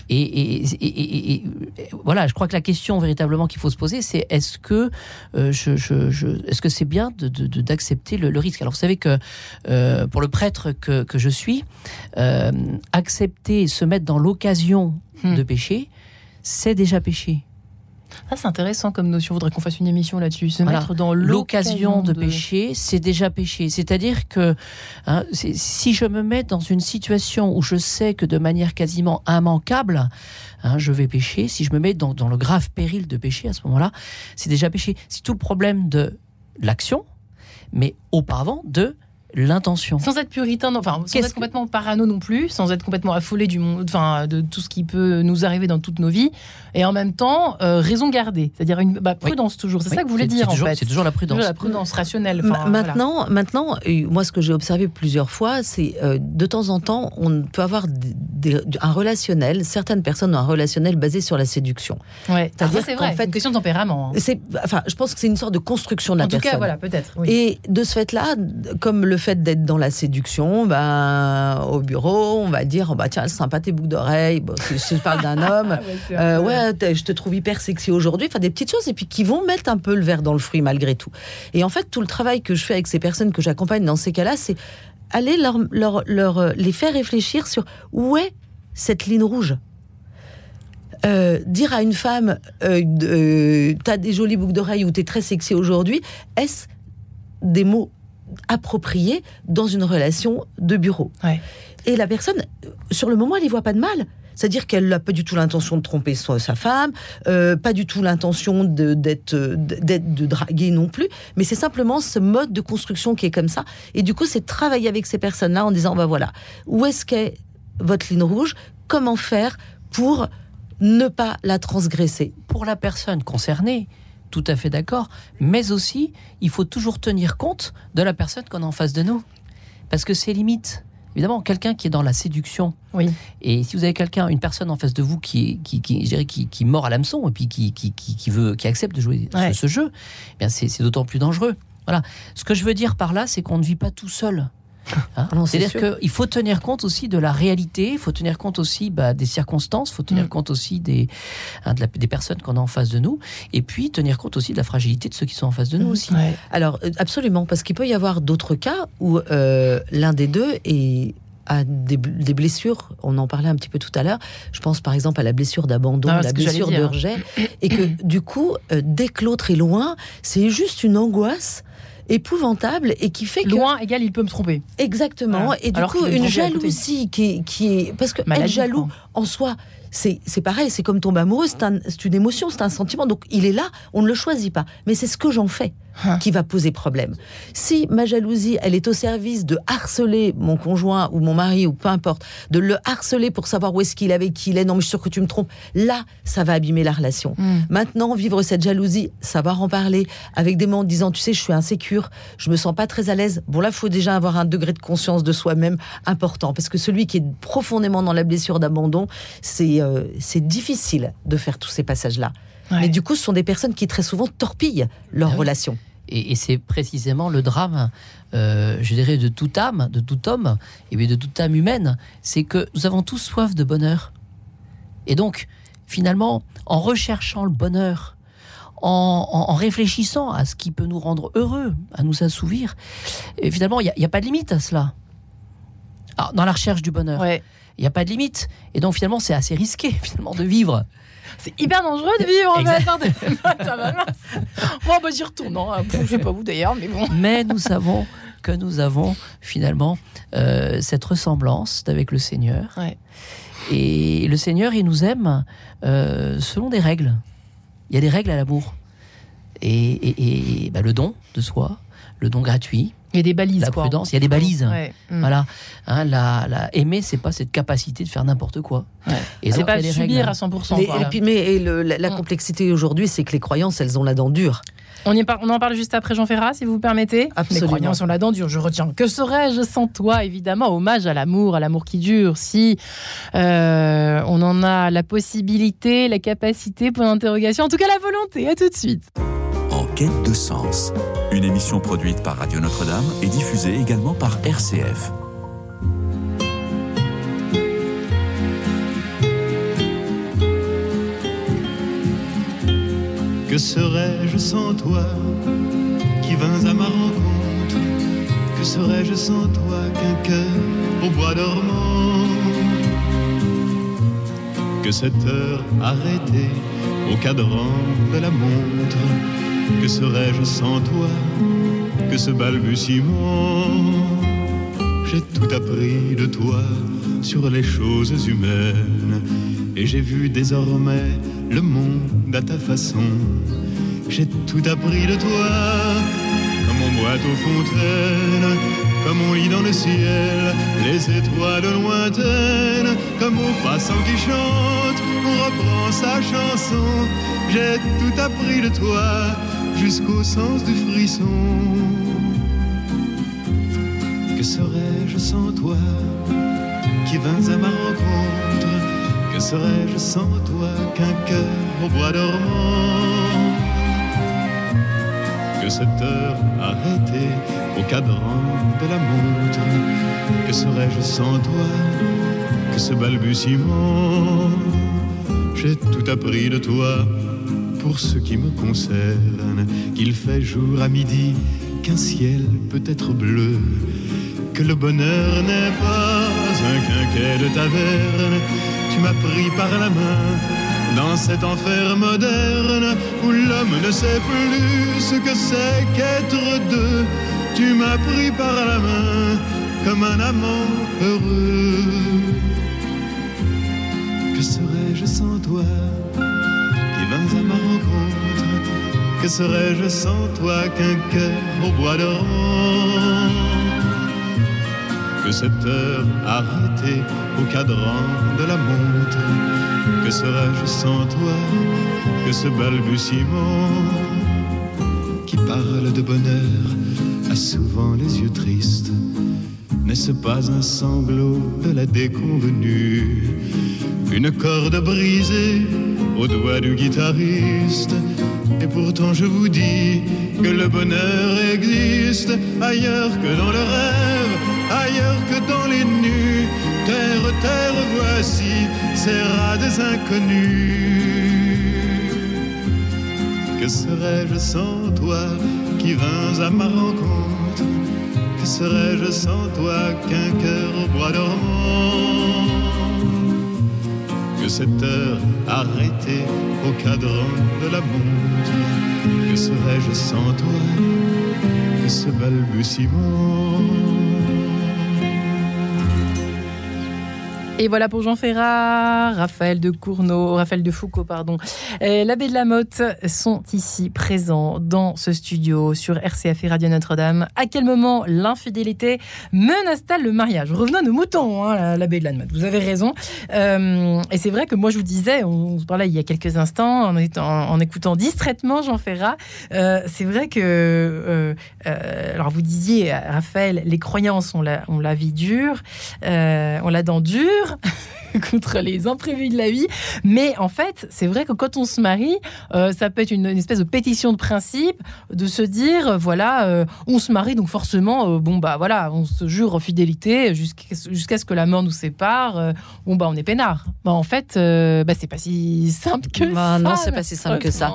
Et, et- et- et- et- et- voilà, je crois que la question véritablement qu'il faut se poser, c'est est-ce que euh, je, je- je- est-ce que c'est bien de- de- de- d'accepter le, le risque? Alors vous savez que euh, pour le prêtre que, que je suis, euh, accepter, se mettre dans l'occasion Hmm. de pécher, c'est déjà pécher. Ah, c'est intéressant comme notion. Faudrait qu'on fasse une émission là-dessus. Se Voilà. mettre dans L'occasion de, pécher, c'est déjà péché. C'est-à-dire que hein, si je me mets dans une situation où je sais que de manière quasiment immanquable, hein, je vais pécher, si je me mets dans, dans le grave péril de pécher à ce moment-là, c'est déjà péché. C'est tout le problème de l'action, mais auparavant de l'intention. Sans être puritain, non, enfin, sans être que- complètement parano non plus, sans être complètement affolé du monde, enfin, de tout ce qui peut nous arriver dans toutes nos vies, et en même temps, euh, raison gardée, c'est-à-dire une bah, prudence toujours. C'est Oui, ça que vous voulez dire c'est toujours- en fait. C'est toujours la prudence. Toujours la prudence rationnelle. Ma- enfin, voilà. maintenant, maintenant, moi, ce que j'ai observé plusieurs fois, c'est euh, de temps en temps, on peut avoir des- des- un relationnel. Certaines personnes ont un relationnel basé sur la séduction. Ouais. C'est-à-dire Ah, c'est qu'en vrai. fait- une question de tempérament. hein. C'est, enfin, je pense que c'est une sorte de construction de la En tout personne. cas, voilà, peut-être. oui. Et de ce fait-là, comme le fait d'être dans la séduction, ben, au bureau, on va dire, oh, bah tiens, c'est sympa tes boucles d'oreilles. Bon, si je parle d'un homme, euh, ouais, je te trouve hyper sexy aujourd'hui. Enfin, des petites choses et puis qui vont mettre un peu le verre dans le fruit malgré tout. Et en fait, tout le travail que je fais avec ces personnes que j'accompagne dans ces cas-là, c'est aller leur, leur, leur, euh, les faire réfléchir sur où est cette ligne rouge. Euh, dire à une femme, euh, euh, t'as des jolies boucles d'oreilles ou t'es très sexy aujourd'hui, est-ce des mots appropriés dans une relation de bureau Ouais. Et la personne, sur le moment, elle y voit pas de mal. C'est-à-dire qu'elle n'a pas du tout l'intention de tromper son- sa femme, euh, pas du tout l'intention de- d'être d'être de draguer non plus, mais c'est simplement ce mode de construction qui est comme ça. Et du coup, c'est travailler avec ces personnes-là en disant, bah voilà, où est-ce qu'est votre ligne rouge? Comment faire pour ne pas la transgresser? Pour la personne concernée, tout à fait d'accord, mais aussi il faut toujours tenir compte de la personne qu'on a en face de nous. Parce que c'est limite. Évidemment, quelqu'un qui est dans la séduction, Oui. et si vous avez quelqu'un, une personne en face de vous qui, qui, qui, je qui, qui mord à l'hameçon et puis qui, qui, qui, veut, qui accepte de jouer ce- Ouais. ce, jeu, eh bien c'est c'est d'autant plus dangereux. Voilà. Ce que je veux dire par là, c'est qu'on ne vit pas tout seul. Hein Ah c'est C'est-à-dire qu'il faut tenir compte aussi de la réalité, il faut tenir compte aussi bah, des circonstances, il faut tenir Mm. compte aussi des, hein, de la- des personnes qu'on a en face de nous, et puis tenir compte aussi de la fragilité de ceux qui sont en face de nous Mhm. aussi. Ouais. Alors, euh, absolument, parce qu'il peut y avoir d'autres cas où euh, l'un des deux est a des, bl- des blessures, on en parlait un petit peu tout à l'heure, je pense par exemple à la blessure d'abandon, Ah, la blessure de rejet, et que du coup, euh, dès que l'autre est loin, c'est juste une angoisse épouvantable et qui fait que Loin égal, il peut me tromper. exactement Voilà. et du Alors coup une jalousie qui est, qui est parce que être Maladie, jaloux quoi. en soi c'est pareil c'est comme tomber amoureux c'est un- c'est une émotion c'est un sentiment donc il est là on ne le choisit pas mais c'est ce que j'en fais Hein. qui va poser problème si ma jalousie elle est au service de harceler mon conjoint ou mon mari ou peu importe de le harceler pour savoir où est-ce qu'il est avec qui il est non mais je suis sûr que tu me trompes là ça va abîmer la relation Hmm. Maintenant, vivre cette jalousie, savoir en parler avec des mots en disant, tu sais, je suis insécure, je me sens pas très à l'aise. Bon, là, faut déjà avoir un degré de conscience de soi-même important, parce que celui qui est profondément dans la blessure d'abandon, c'est euh, c'est difficile de faire tous ces passages-là. Ouais. Mais du coup, ce sont des personnes qui très souvent torpillent leur Ah oui. relation. Et, et c'est précisément le drame, euh, je dirais, de toute âme, de tout homme, et bien de toute âme humaine, c'est que nous avons tous soif de bonheur. Et donc, finalement, en recherchant le bonheur, en, en- en réfléchissant à ce qui peut nous rendre heureux, à nous assouvir, et finalement, il n'y a, pas de limite à cela. Alors, dans la recherche du bonheur, il n'y a pas de limite. Et donc, finalement, c'est assez risqué, finalement, de vivre. C'est hyper dangereux de vivre en fait. Bon, bah j'y retourne. hein. Je sais pas où d'ailleurs, mais bon. Mais nous savons que nous avons finalement euh, cette ressemblance avec le Seigneur. Ouais. Et le Seigneur, il nous aime euh, selon des règles. Il y a des règles à l'amour. Et, et- et, bah, le don de soi, le don gratuit, Il y a des balises. la quoi. prudence, il y a des balises. Ouais. Mm. Voilà. Hein, la, la- aimer, c'est pas cette capacité de faire n'importe quoi. Ouais. Et C'est pas des subir règles. à 100%. Les- quoi. et puis, mais et le- la, la Mm. complexité aujourd'hui, c'est que les croyances, elles ont la dent dure. On, y par- on en parle juste après Jean Ferrat, si vous permettez. Absolument. Les croyances ont la dent dure. Je retiens. Que serais-je sans toi? Évidemment, hommage à l'amour, à l'amour qui dure. Si euh, on en a la possibilité, la capacité, point d'interrogation, en tout cas la volonté. À tout de suite. De sens. Une émission produite par Radio Notre-Dame et diffusée également par RCF. Que serais-je sans toi qui vins à ma rencontre? Que serais-je sans toi qu'un cœur au bois dormant? Que cette heure arrêtée au cadran de la montre. Que serais-je sans toi? Que ce balbutiement? J'ai tout appris de toi sur les choses humaines. Et j'ai vu désormais le monde à ta façon. J'ai tout appris de toi, on boite aux fontaines, comme on lit dans le ciel les étoiles lointaines, comme au passant qui chante, on reprend sa chanson. J'ai tout appris de toi jusqu'au sens du frisson. Que serais-je sans toi qui vins à ma rencontre? Que serais-je sans toi qu'un cœur au bois dormant? Cette heure arrêtée au cadran de la montre. Que serais-je sans toi? Que ce balbutiement? J'ai tout appris de toi pour ce qui me concerne. Qu'il fait jour à midi, qu'un ciel peut être bleu. Que le bonheur n'est pas un quinquet de taverne. Tu m'as pris par la main dans cet enfer moderne où l'homme ne sait plus ce que c'est qu'être deux. Tu m'as pris par la main comme un amant heureux. Que serais-je sans toi qui vins à ma rencontre? Que serais-je sans toi qu'un cœur au bois dormant que cette heure arrêtée au cadran de la montre? Serais-je sans toi que ce balbutiement Qui parle de bonheur a souvent les yeux tristes? N'est-ce pas un sanglot de la déconvenue? Une corde brisée au doigt du guitariste Et pourtant je vous dis que le bonheur existe Ailleurs que dans le rêve ailleurs que dans. Terre, terre, voici ces rats des inconnus. Que serais-je sans toi qui vins à ma rencontre? Que serais-je sans toi qu'un cœur au bois dormant? Que cette heure arrêtée au cadran de la montre? Que serais-je sans toi que ce balbutiement? Et voilà pour Jean Ferrat, Raphaël de Cournot, Raphaël de Foucault, pardon. L'abbé de la Motte sont ici présents dans ce studio sur RCF et Radio Notre-Dame. À quel moment l'infidélité menace-t-elle le mariage? Revenons à nos moutons, hein, l'abbé de la Motte. Vous avez raison. Euh, et c'est vrai que moi, je vous disais, on se parlait il y a quelques instants, en, écoutant distraitement Jean Ferrat, euh, c'est vrai que, euh, alors vous disiez, Raphaël, les croyances ont la, ont la vie dure, on la dent dure contre les imprévus de la vie. Mais en fait, c'est vrai que quand on se marie, euh, ça peut être une, une espèce de pétition de principe de se dire, euh, voilà, euh, on se marie, donc forcément, euh, bon, bah voilà, on se jure fidélité jusqu'à ce que la mort nous sépare. bon, bah on est peinard. Bah, en fait, bah, c'est pas si simple que Bah, ça. non, c'est pas si simple que ça.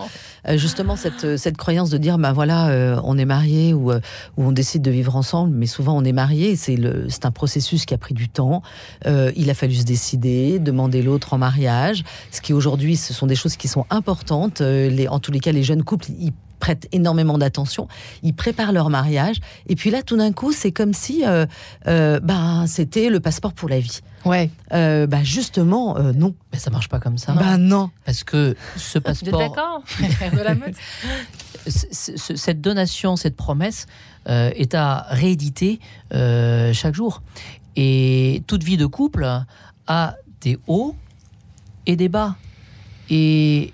Euh, justement cette, euh, cette croyance de dire bah voilà euh, on est marié ou, euh, ou on décide de vivre ensemble mais souvent on est marié c'est un processus qui a pris du temps. Euh, il a fallu se décider demander l'autre en mariage ce qui aujourd'hui ce sont des choses qui sont importantes. Euh, les, en tous les cas les jeunes couples ils prêtent énormément d'attention, ils préparent leur mariage, et puis là, tout d'un coup, c'est comme si, euh, euh, bah, c'était le passeport pour la vie. Ouais. Euh, bah, justement, euh, non. Mais ça marche pas comme ça. Bah non. Parce que ce Vous êtes passeport, d'accord de la mode cette donation, cette promesse euh, est à rééditer euh, chaque jour. Et toute vie de couple a des hauts et des bas. Et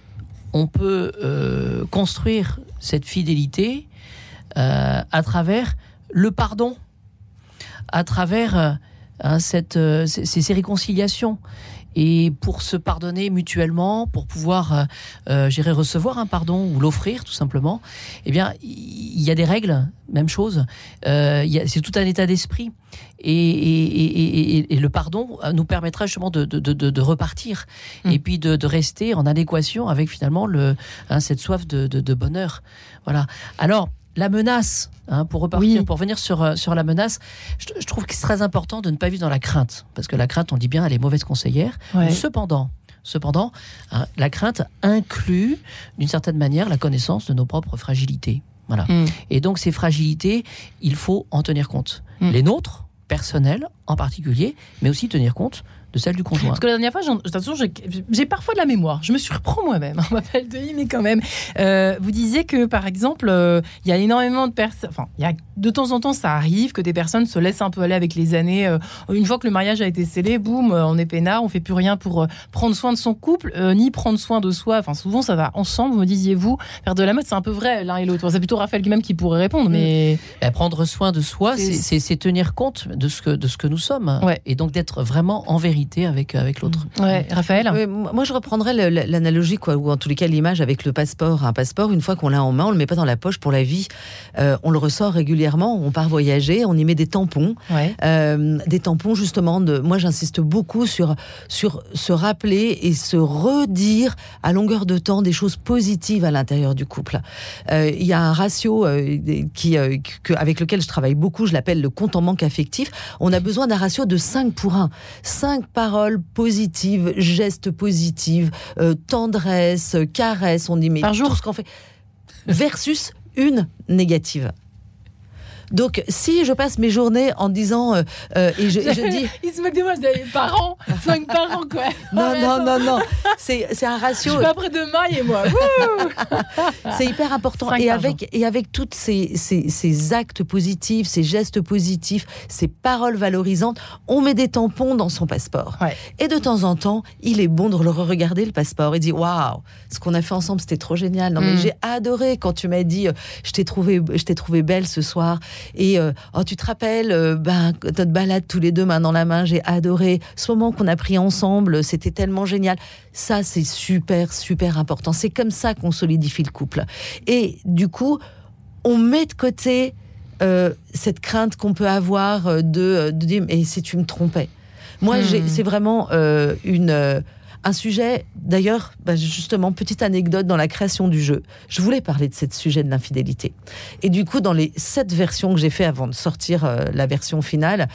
on peut euh, construire cette fidélité à travers le pardon, à travers hein, cette, ces, ces réconciliations et pour se pardonner mutuellement, pour pouvoir euh, euh recevoir un pardon ou l'offrir tout simplement, eh bien, il y a des règles, même chose. Euh, c'est tout un état d'esprit. Et, et, le pardon euh, nous permettra justement de, de, de, de repartir mmh. et puis de, rester en adéquation avec finalement le, hein, cette soif de, bonheur. Voilà. Alors, la menace, hein, pour repartir, pour venir sur, euh, sur la menace, je, trouve que c'est très important de ne pas vivre dans la crainte. Parce que la crainte, on dit bien, elle est mauvaise conseillère. Cependant, cependant hein, la crainte inclut, d'une certaine manière, la connaissance de nos propres fragilités. Voilà. Mm. Et donc, ces fragilités, il faut en tenir compte. Mm. Les nôtres, personnelles en particulier, mais aussi tenir compte de celle du conjoint. Parce que la dernière fois, j'ai parfois de la mémoire. Je me surprends moi-même. On m'appelle de mais quand même. Euh, vous disiez que, par exemple, euh, il y a énormément de personnes. Enfin, il y a, de temps en temps, ça arrive que des personnes se laissent un peu aller avec les années. Euh, une fois que le mariage a été scellé, boum, on est peinard, on fait plus rien pour prendre soin de son couple, ni prendre soin de soi. Enfin, souvent, ça va ensemble, me disiez-vous. Faire de la mode, c'est un peu vrai l'un et l'autre. C'est plutôt Raphaël même qui pourrait répondre, mais. Bah, prendre soin de soi, c'est tenir compte de ce que, de ce que nous sommes. Ouais. Et donc d'être vraiment en vérité avec, avec l'autre. Ouais, Raphaël Moi, je reprendrais l'analogie, quoi, ou en tous les cas l'image avec le passeport. Un passeport, une fois qu'on l'a en main, on le met pas dans la poche pour la vie. Euh, on le ressort régulièrement, on part voyager, on y met des tampons. Euh, des tampons, justement, de. Moi, j'insiste beaucoup sur, sur se rappeler et se redire à longueur de temps des choses positives à l'intérieur du couple. Euh, il y a un ratio qui, avec lequel je travaille beaucoup, je l'appelle le compte en manque affectif. On a besoin d'un ratio de 5 pour 1. 5 paroles positives, gestes positifs, euh, tendresse, caresse, on dit mais Par jour. ce qu'on fait, versus une négative. Donc, si je passe mes journées en disant euh, euh, et je, dis, il se moque de moi, j'ai parents, cinq parents quoi. Non, non, non, non, c'est c'est un ratio. Je suis pas près de maille et moi. c'est hyper important et avec et avec toutes ces, ces, ces actes positifs, ces gestes positifs, ces paroles valorisantes, on met des tampons dans son passeport. Et de temps en temps, il est bon de le regarder le passeport et dire waouh, ce qu'on a fait ensemble, c'était trop génial. Non mais mm. j'ai adoré quand tu m'as dit, euh, je t'ai trouvé, je t'ai trouvé belle ce soir. Et euh, oh, tu te rappelles, euh, ben, notre balade tous les deux main dans la main, j'ai adoré ce moment qu'on a pris ensemble, c'était tellement génial. Ça, c'est super, super important. C'est comme ça qu'on solidifie le couple. Et du coup, on met de côté euh, cette crainte qu'on peut avoir de, de dire, mais si tu me trompais. Moi, hmm. c'est vraiment une un sujet, d'ailleurs, bah, justement, petite anecdote dans la création du jeu. Je voulais parler de ce sujet de l'infidélité. Et du coup, dans les sept versions que j'ai fait avant de sortir euh, la version finale,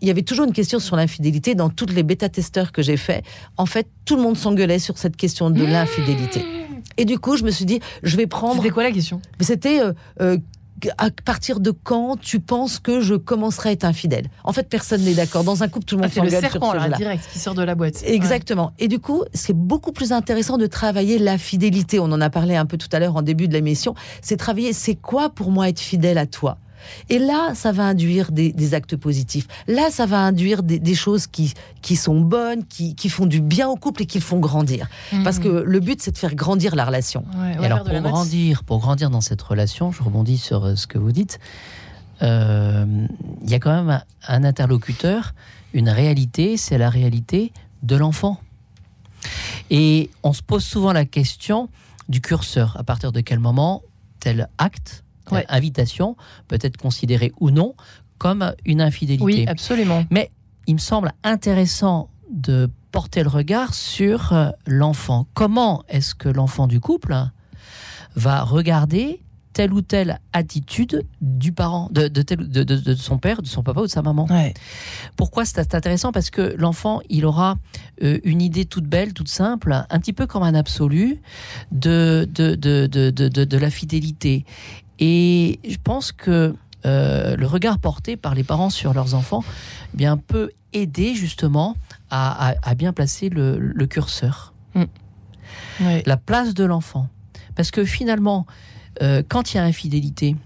il y avait toujours une question sur l'infidélité dans toutes les bêta-testeurs que j'ai fait. En fait, tout le monde s'engueulait sur cette question de l'infidélité. Et du coup, je me suis dit, je vais prendre. C'était quoi la question? C'était euh, euh, à partir de quand tu penses que je commencerai à être infidèle? En fait, personne n'est d'accord. Dans un couple, tout le monde ah, s'engueule sur ce là direct qui sort de la boîte. Exactement. Et du coup, c'est beaucoup plus intéressant de travailler la fidélité. On en a parlé un peu tout à l'heure en début de l'émission. C'est travailler, c'est quoi pour moi être fidèle à toi? Et là, ça va induire des, actes positifs. Là, ça va induire des, choses qui, qui sont bonnes, qui, font du bien au couple et qui le font grandir. Mhm. Parce que le but, c'est de faire grandir la relation. et alors, pour grandir, pour grandir dans cette relation, je rebondis sur euh, ce que vous dites, euh, il y a quand même un interlocuteur, une réalité, c'est la réalité de l'enfant. Et on se pose souvent la question du curseur. À partir de quel moment tel acte invitation peut être considérée ou non comme une infidélité. Oui, absolument. Mais il me semble intéressant de porter le regard sur euh, l'enfant. Comment est-ce que l'enfant du couple va regarder telle ou telle attitude du parent, de, de, son père, de son papa ou de sa maman? Pourquoi c'est intéressant? Parce que l'enfant, il aura euh, une idée toute belle, toute simple, un petit peu comme un absolu de, de, de la fidélité. Et je pense que euh, le regard porté par les parents sur leurs enfants eh bien, peut aider justement à, bien placer le, curseur. Mm. La place de l'enfant. Parce que finalement, euh, quand il y a infidélité,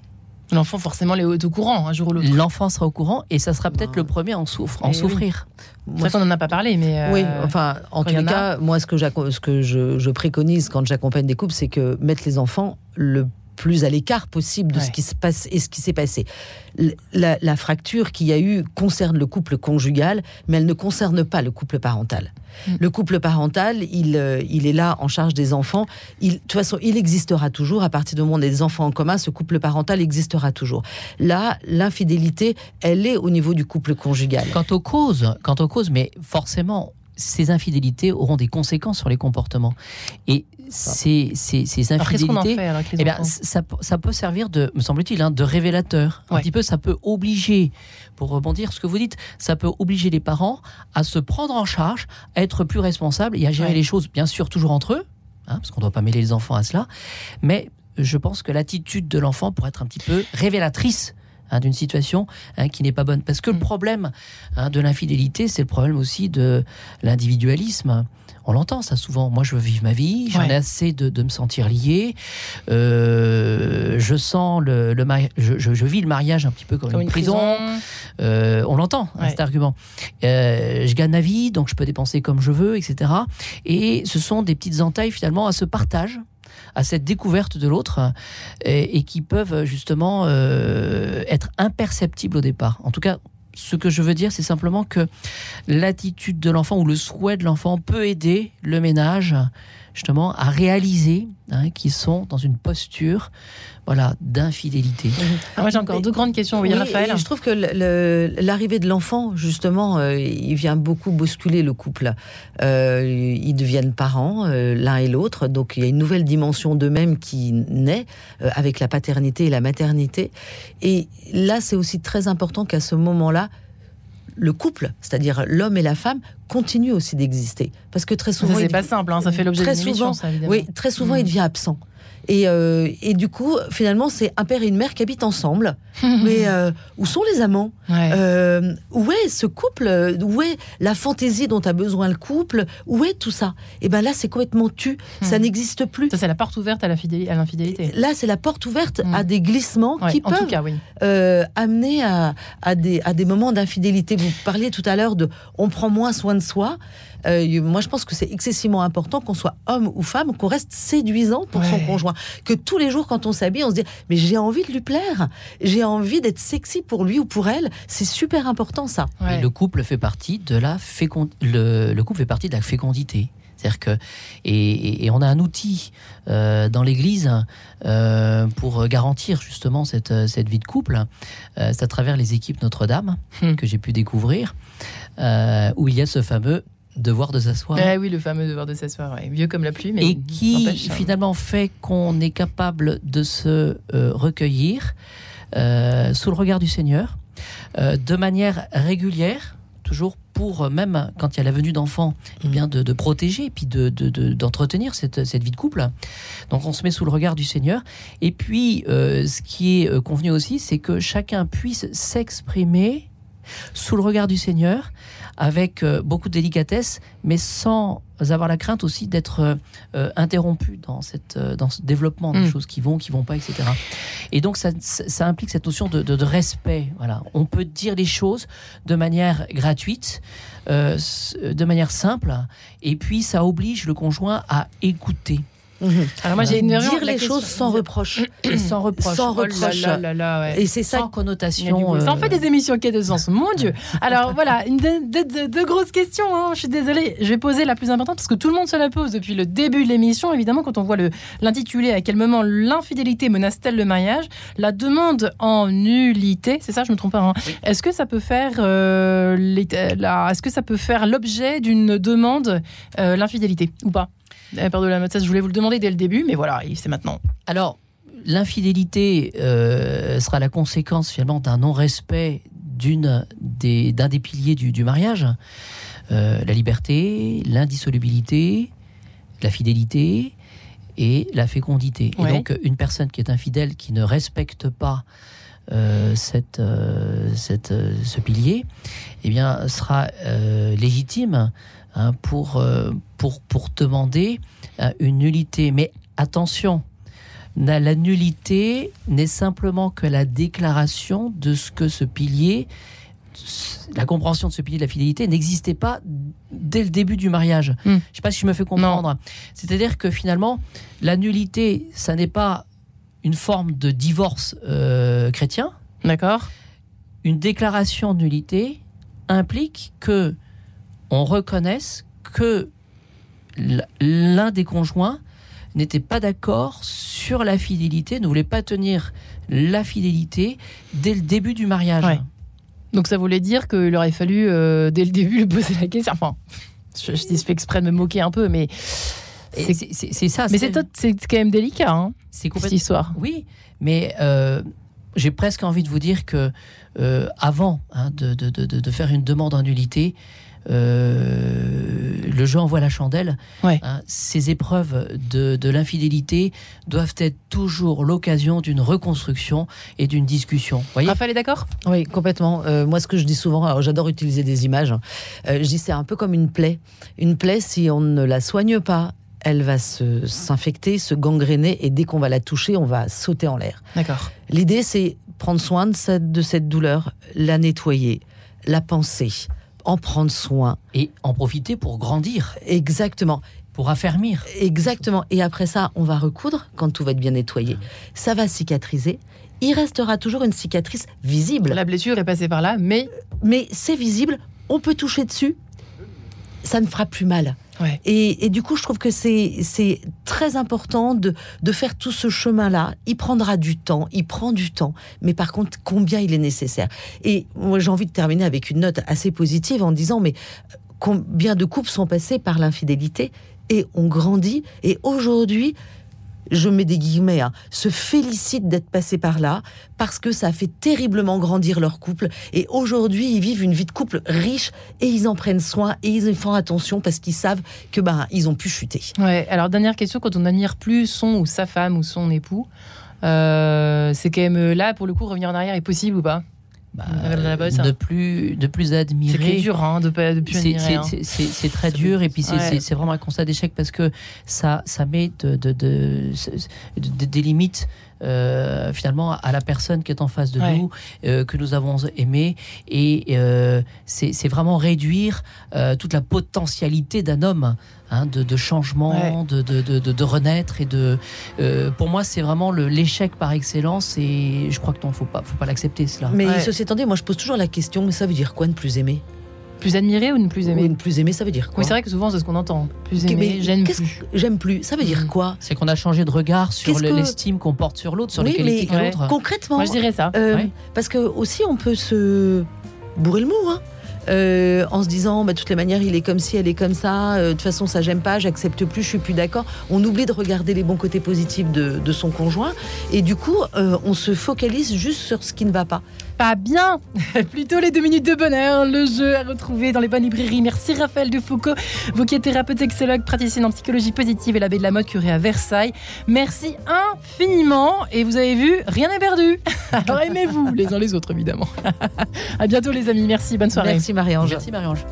L'enfant, forcément, est au courant un jour ou l'autre. l'enfant sera au courant et ça sera peut-être Non. le premier à en, souffre, en Eh oui. souffrir. Vrai qu'on n'en a pas parlé, mais. euh, Oui, enfin, en tous les a. cas, moi, ce que, j'acco- ce que je, je préconise quand j'accompagne des couples, c'est que mettre les enfants le plus à l'écart possible de Ouais. ce qui se passe et ce qui s'est passé. La fracture qu'il y a eu concerne le couple conjugal, mais elle ne concerne pas le couple parental. Mm. Le couple parental, il, euh, il est là en charge des enfants. Il, de toute façon, il existera toujours. À partir du moment où on a des enfants en commun, ce couple parental existera toujours. Là, l'infidélité, elle est au niveau du couple conjugal. Quant aux causes, quant aux causes, mais forcément, ces infidélités auront des conséquences sur les comportements. Et ces, ces, ces Alors, qu'est-ce qu'on en infidélités, fait eh bien, ça, ça peut servir de, me semble-t-il, hein, de révélateur. Un Ouais. petit peu, ça peut obliger, pour rebondir ce que vous dites, ça peut obliger les parents à se prendre en charge, à être plus responsables et à gérer Ouais. les choses, bien sûr, toujours entre eux, hein, parce qu'on ne doit pas mêler les enfants à cela. Mais je pense que l'attitude de l'enfant pourrait être un petit peu révélatrice hein, d'une situation hein, qui n'est pas bonne. Parce que le Mm. problème hein, de l'infidélité, c'est le problème aussi de l'individualisme. On l'entend ça souvent. Moi, je veux vivre ma vie, j'en Ouais. ai assez de, de me sentir lié. Euh, je sens le, le mari- je, je- je vis le mariage un petit peu comme, Comme une, prison. Euh, on l'entend, Ouais. cet argument. Euh, je gagne ma vie, donc je peux dépenser comme je veux, etc. Et ce sont des petites entailles finalement à ce partage à cette découverte de l'autre et, qui peuvent justement euh, être imperceptibles au départ. En tout cas, ce que je veux dire, c'est simplement que l'attitude de l'enfant ou le souhait de l'enfant peut aider le ménage justement à réaliser hein, qu'ils sont dans une posture voilà, d'infidélité. Ah, moi, j'ai encore Mais- deux grandes questions. Oui, Oui, Raphaël. je trouve que l'arrivée de l'enfant, justement, euh, il vient beaucoup bousculer le couple. Euh, ils deviennent parents, euh, l'un et l'autre, donc il y a une nouvelle dimension d'eux-mêmes qui naît avec la paternité et la maternité. Et là, c'est aussi très important qu'à ce moment-là, le couple, c'est-à-dire l'homme et la femme, continuent aussi d'exister. Parce que très souvent, c'est il- pas simple, hein, ça fait l'objet émission, souvent, ça, oui, très souvent, Mm. il devient absent. Et, euh, et du coup, finalement, c'est un père et une mère qui habitent ensemble. Mais euh, où sont les amants Ouais. Euh, Où est ce couple? Où est la fantaisie dont a besoin le couple? Où est tout ça? Et ben là, c'est complètement tu. Ça Hmm. n'existe plus. Ça, c'est la porte ouverte à l'infidélité. Là, c'est la porte ouverte à des glissements Ouais, qui peuvent cas, oui. amener à, à des, à des moments d'infidélité. Vous parliez tout à l'heure de on prend moins soin de soi. Moi, je pense que c'est excessivement important qu'on soit homme ou femme, qu'on reste séduisant pour son Ouais. Que tous les jours, quand on s'habille, on se dit Mais j'ai envie de lui plaire. J'ai envie d'être sexy pour lui ou pour elle. C'est super important, ça. Ouais. Le couple fait partie de la fécond... le, le couple fait partie de la fécondité. C'est-à-dire que et, et- et on a un outil euh, dans l'Église euh, pour garantir justement cette, cette vie de couple. Euh, c'est à travers les équipes Notre-Dame Hmm. que j'ai pu découvrir euh, où il y a ce fameux devoir de s'asseoir. Eh oui, le fameux devoir de s'asseoir, ouais. vieux comme la pluie, mais et qui hein. finalement fait qu'on est capable de se euh, recueillir euh, sous le regard du Seigneur euh, de manière régulière, toujours pour même quand il y a la venue d'enfants, eh bien de, de protéger et puis de, de- de- d'entretenir cette, cette vie de couple. Donc on se met sous le regard du Seigneur. Et puis ce qui est convenu aussi, c'est que chacun puisse s'exprimer sous le regard du Seigneur avec euh, beaucoup de délicatesse, mais sans avoir la crainte aussi d'être euh, euh, interrompu dans, cette, dans ce développement des Mm. choses qui vont, qui vont pas, etc. Et donc ça, ça implique cette notion de, de- de respect. Voilà, on peut dire les choses de manière gratuite, euh, de manière simple, et puis ça oblige le conjoint à écouter Alors moi, j'ai une Dire les question- choses sans reproche. et sans reproche, Sans Oh là reproche. là là là, ouais. Et c'est sans ça. Du connotation. bruit. Ça en euh, fait des émissions qui a de sens, mon Dieu. Alors voilà, une de, de- de- de grosses questions. hein. Je suis désolée, je vais poser la plus importante parce que tout le monde se la pose depuis le début de l'émission. Évidemment, quand on voit l'intitulé, à quel moment l'infidélité menace-t-elle le mariage? La demande en nullité, c'est ça, je me trompe pas. hein. Est-ce que ça peut faire euh, Est-ce que ça peut faire l'objet d'une demande euh, l'infidélité ou pas? Euh, Pardon, la ça, je voulais vous le demander dès le début, mais voilà, c'est maintenant. Alors, l'infidélité euh, sera la conséquence finalement d'un non-respect d'une des, d'un des piliers du, du mariage, Euh, la liberté, l'indissolubilité, la fidélité et la fécondité. Ouais. Et donc, une personne qui est infidèle, qui ne respecte pas euh, cette, cette, ce pilier, eh bien, sera légitime hein, pour, euh, pour, pour demander euh, une nullité. Mais attention, La, nullité n'est simplement que la déclaration de ce que ce pilier, la compréhension de ce pilier de la fidélité n'existait pas dès le début du mariage. Hmm. Je ne sais pas si je me fais comprendre. C'est-à-dire que finalement, la nullité, ça n'est pas une forme de divorce euh, chrétien. D'accord Une déclaration de nullité implique que on reconnaisse que l'un des conjoints n'était pas d'accord sur la fidélité, ne voulait pas tenir la fidélité dès le début du mariage. Ouais. Donc ça voulait dire qu'il aurait fallu, euh, dès le début, lui poser la question. Enfin, je, je dis je fais exprès de me moquer un peu, mais c'est- ça. mais c'est quand même délicat, hein, c'est cette histoire. Oui, mais euh, j'ai presque envie de vous dire que euh, avant hein, de, de- de- de faire une demande en nullité, le jeu envoie la chandelle. Ouais. Hein, ces épreuves de, de l'infidélité doivent être toujours l'occasion d'une reconstruction et d'une discussion. Voyez Raphaël est d'accord? Oui, complètement. Euh, moi, ce que je dis souvent, alors j'adore utiliser des images, euh, je dis c'est un peu comme une plaie. Une plaie, si on ne la soigne pas, elle va se s'infecter, se gangréner, et dès qu'on va la toucher, on va sauter en l'air. D'accord. L'idée, c'est prendre soin de cette, de cette douleur, la nettoyer, la penser, en prendre soin. Et en profiter pour grandir, Exactement. pour affermir. Exactement. Et après ça, on va recoudre quand tout va être bien nettoyé. Ça va cicatriser. Il restera toujours une cicatrice visible. La blessure est passée par là, mais Mais c'est visible, on peut toucher dessus. Ça ne fera plus mal. Et, du coup, je trouve que c'est c'est très important de, de faire tout ce chemin-là. Il prendra du temps, il prend du temps, mais par contre, combien il est nécessaire. Et moi, j'ai envie de terminer avec une note assez positive en disant, mais euh, combien de couples sont passés par l'infidélité? Et ont grandi. Et aujourd'hui, je mets des guillemets, hein, se félicitent d'être passés par là parce que ça a fait terriblement grandir leur couple. Et aujourd'hui, ils vivent une vie de couple riche et ils en prennent soin et ils font attention parce qu'ils savent que ben ils ont pu chuter. Ouais, alors dernière question, quand on n'admire plus son ou sa femme ou son époux, euh, c'est quand même euh, là, pour le coup, revenir en arrière est possible ou pas? Bah, de hein. plus, de plus C'est admirer. très dur hein, de pas de plus C'est- admirer. c'est- hein. c'est- C'est c'est très dur et puis c'est ouais. c'est- c'est vraiment un constat d'échec parce que ça, ça met de- de- des limites euh, finalement à la personne qui est en face de Ouais. nous, euh, que nous avons aimé et euh, c'est vraiment réduire euh, toute la potentialité d'un homme hein, de, de changement, de, de, de- de- de renaître et de. euh, pour moi, c'est vraiment l'échec par excellence et je crois que non, faut pas, faut pas l'accepter cela. Mais Ouais. ceci étant dit, moi je pose toujours la question, mais ça veut dire quoi ne plus aimer? Plus admirer ou ne plus aimer Oui, Ne plus aimer, ça veut dire quoi Oui, c'est vrai que souvent c'est ce qu'on entend. Plus mais j'aime qu'est-ce plus. J'aime plus, ça veut dire Mhm. quoi C'est qu'on a changé de regard sur que- l'estime qu'on porte sur l'autre, sur les Oui, qualités mais qu'a ouais. l'autre. Concrètement, Moi je dirais ça. Euh, Ouais. Parce que aussi, on peut se bourrer le mou, hein. Euh, en se disant, bah, de toutes les manières, il est comme ci, elle est comme ça. euh, De toute façon, ça j'aime pas, j'accepte plus, je suis plus d'accord. On oublie de regarder les bons côtés positifs de, de son conjoint, et du coup, euh, on se focalise juste sur ce qui ne va pas. Pas bien Plutôt les deux minutes de bonheur, le jeu à retrouver dans les bonnes librairies. Merci Raphaël de Foucault, vous qui êtes thérapeute sexologue, praticienne en psychologie positive et l'abbé de la mode curé à Versailles. Merci infiniment et vous avez vu, rien n'est perdu. Alors aimez-vous les uns les autres évidemment. à bientôt les amis, merci, bonne soirée. Merci Marie-Ange. Merci Marie-Ange.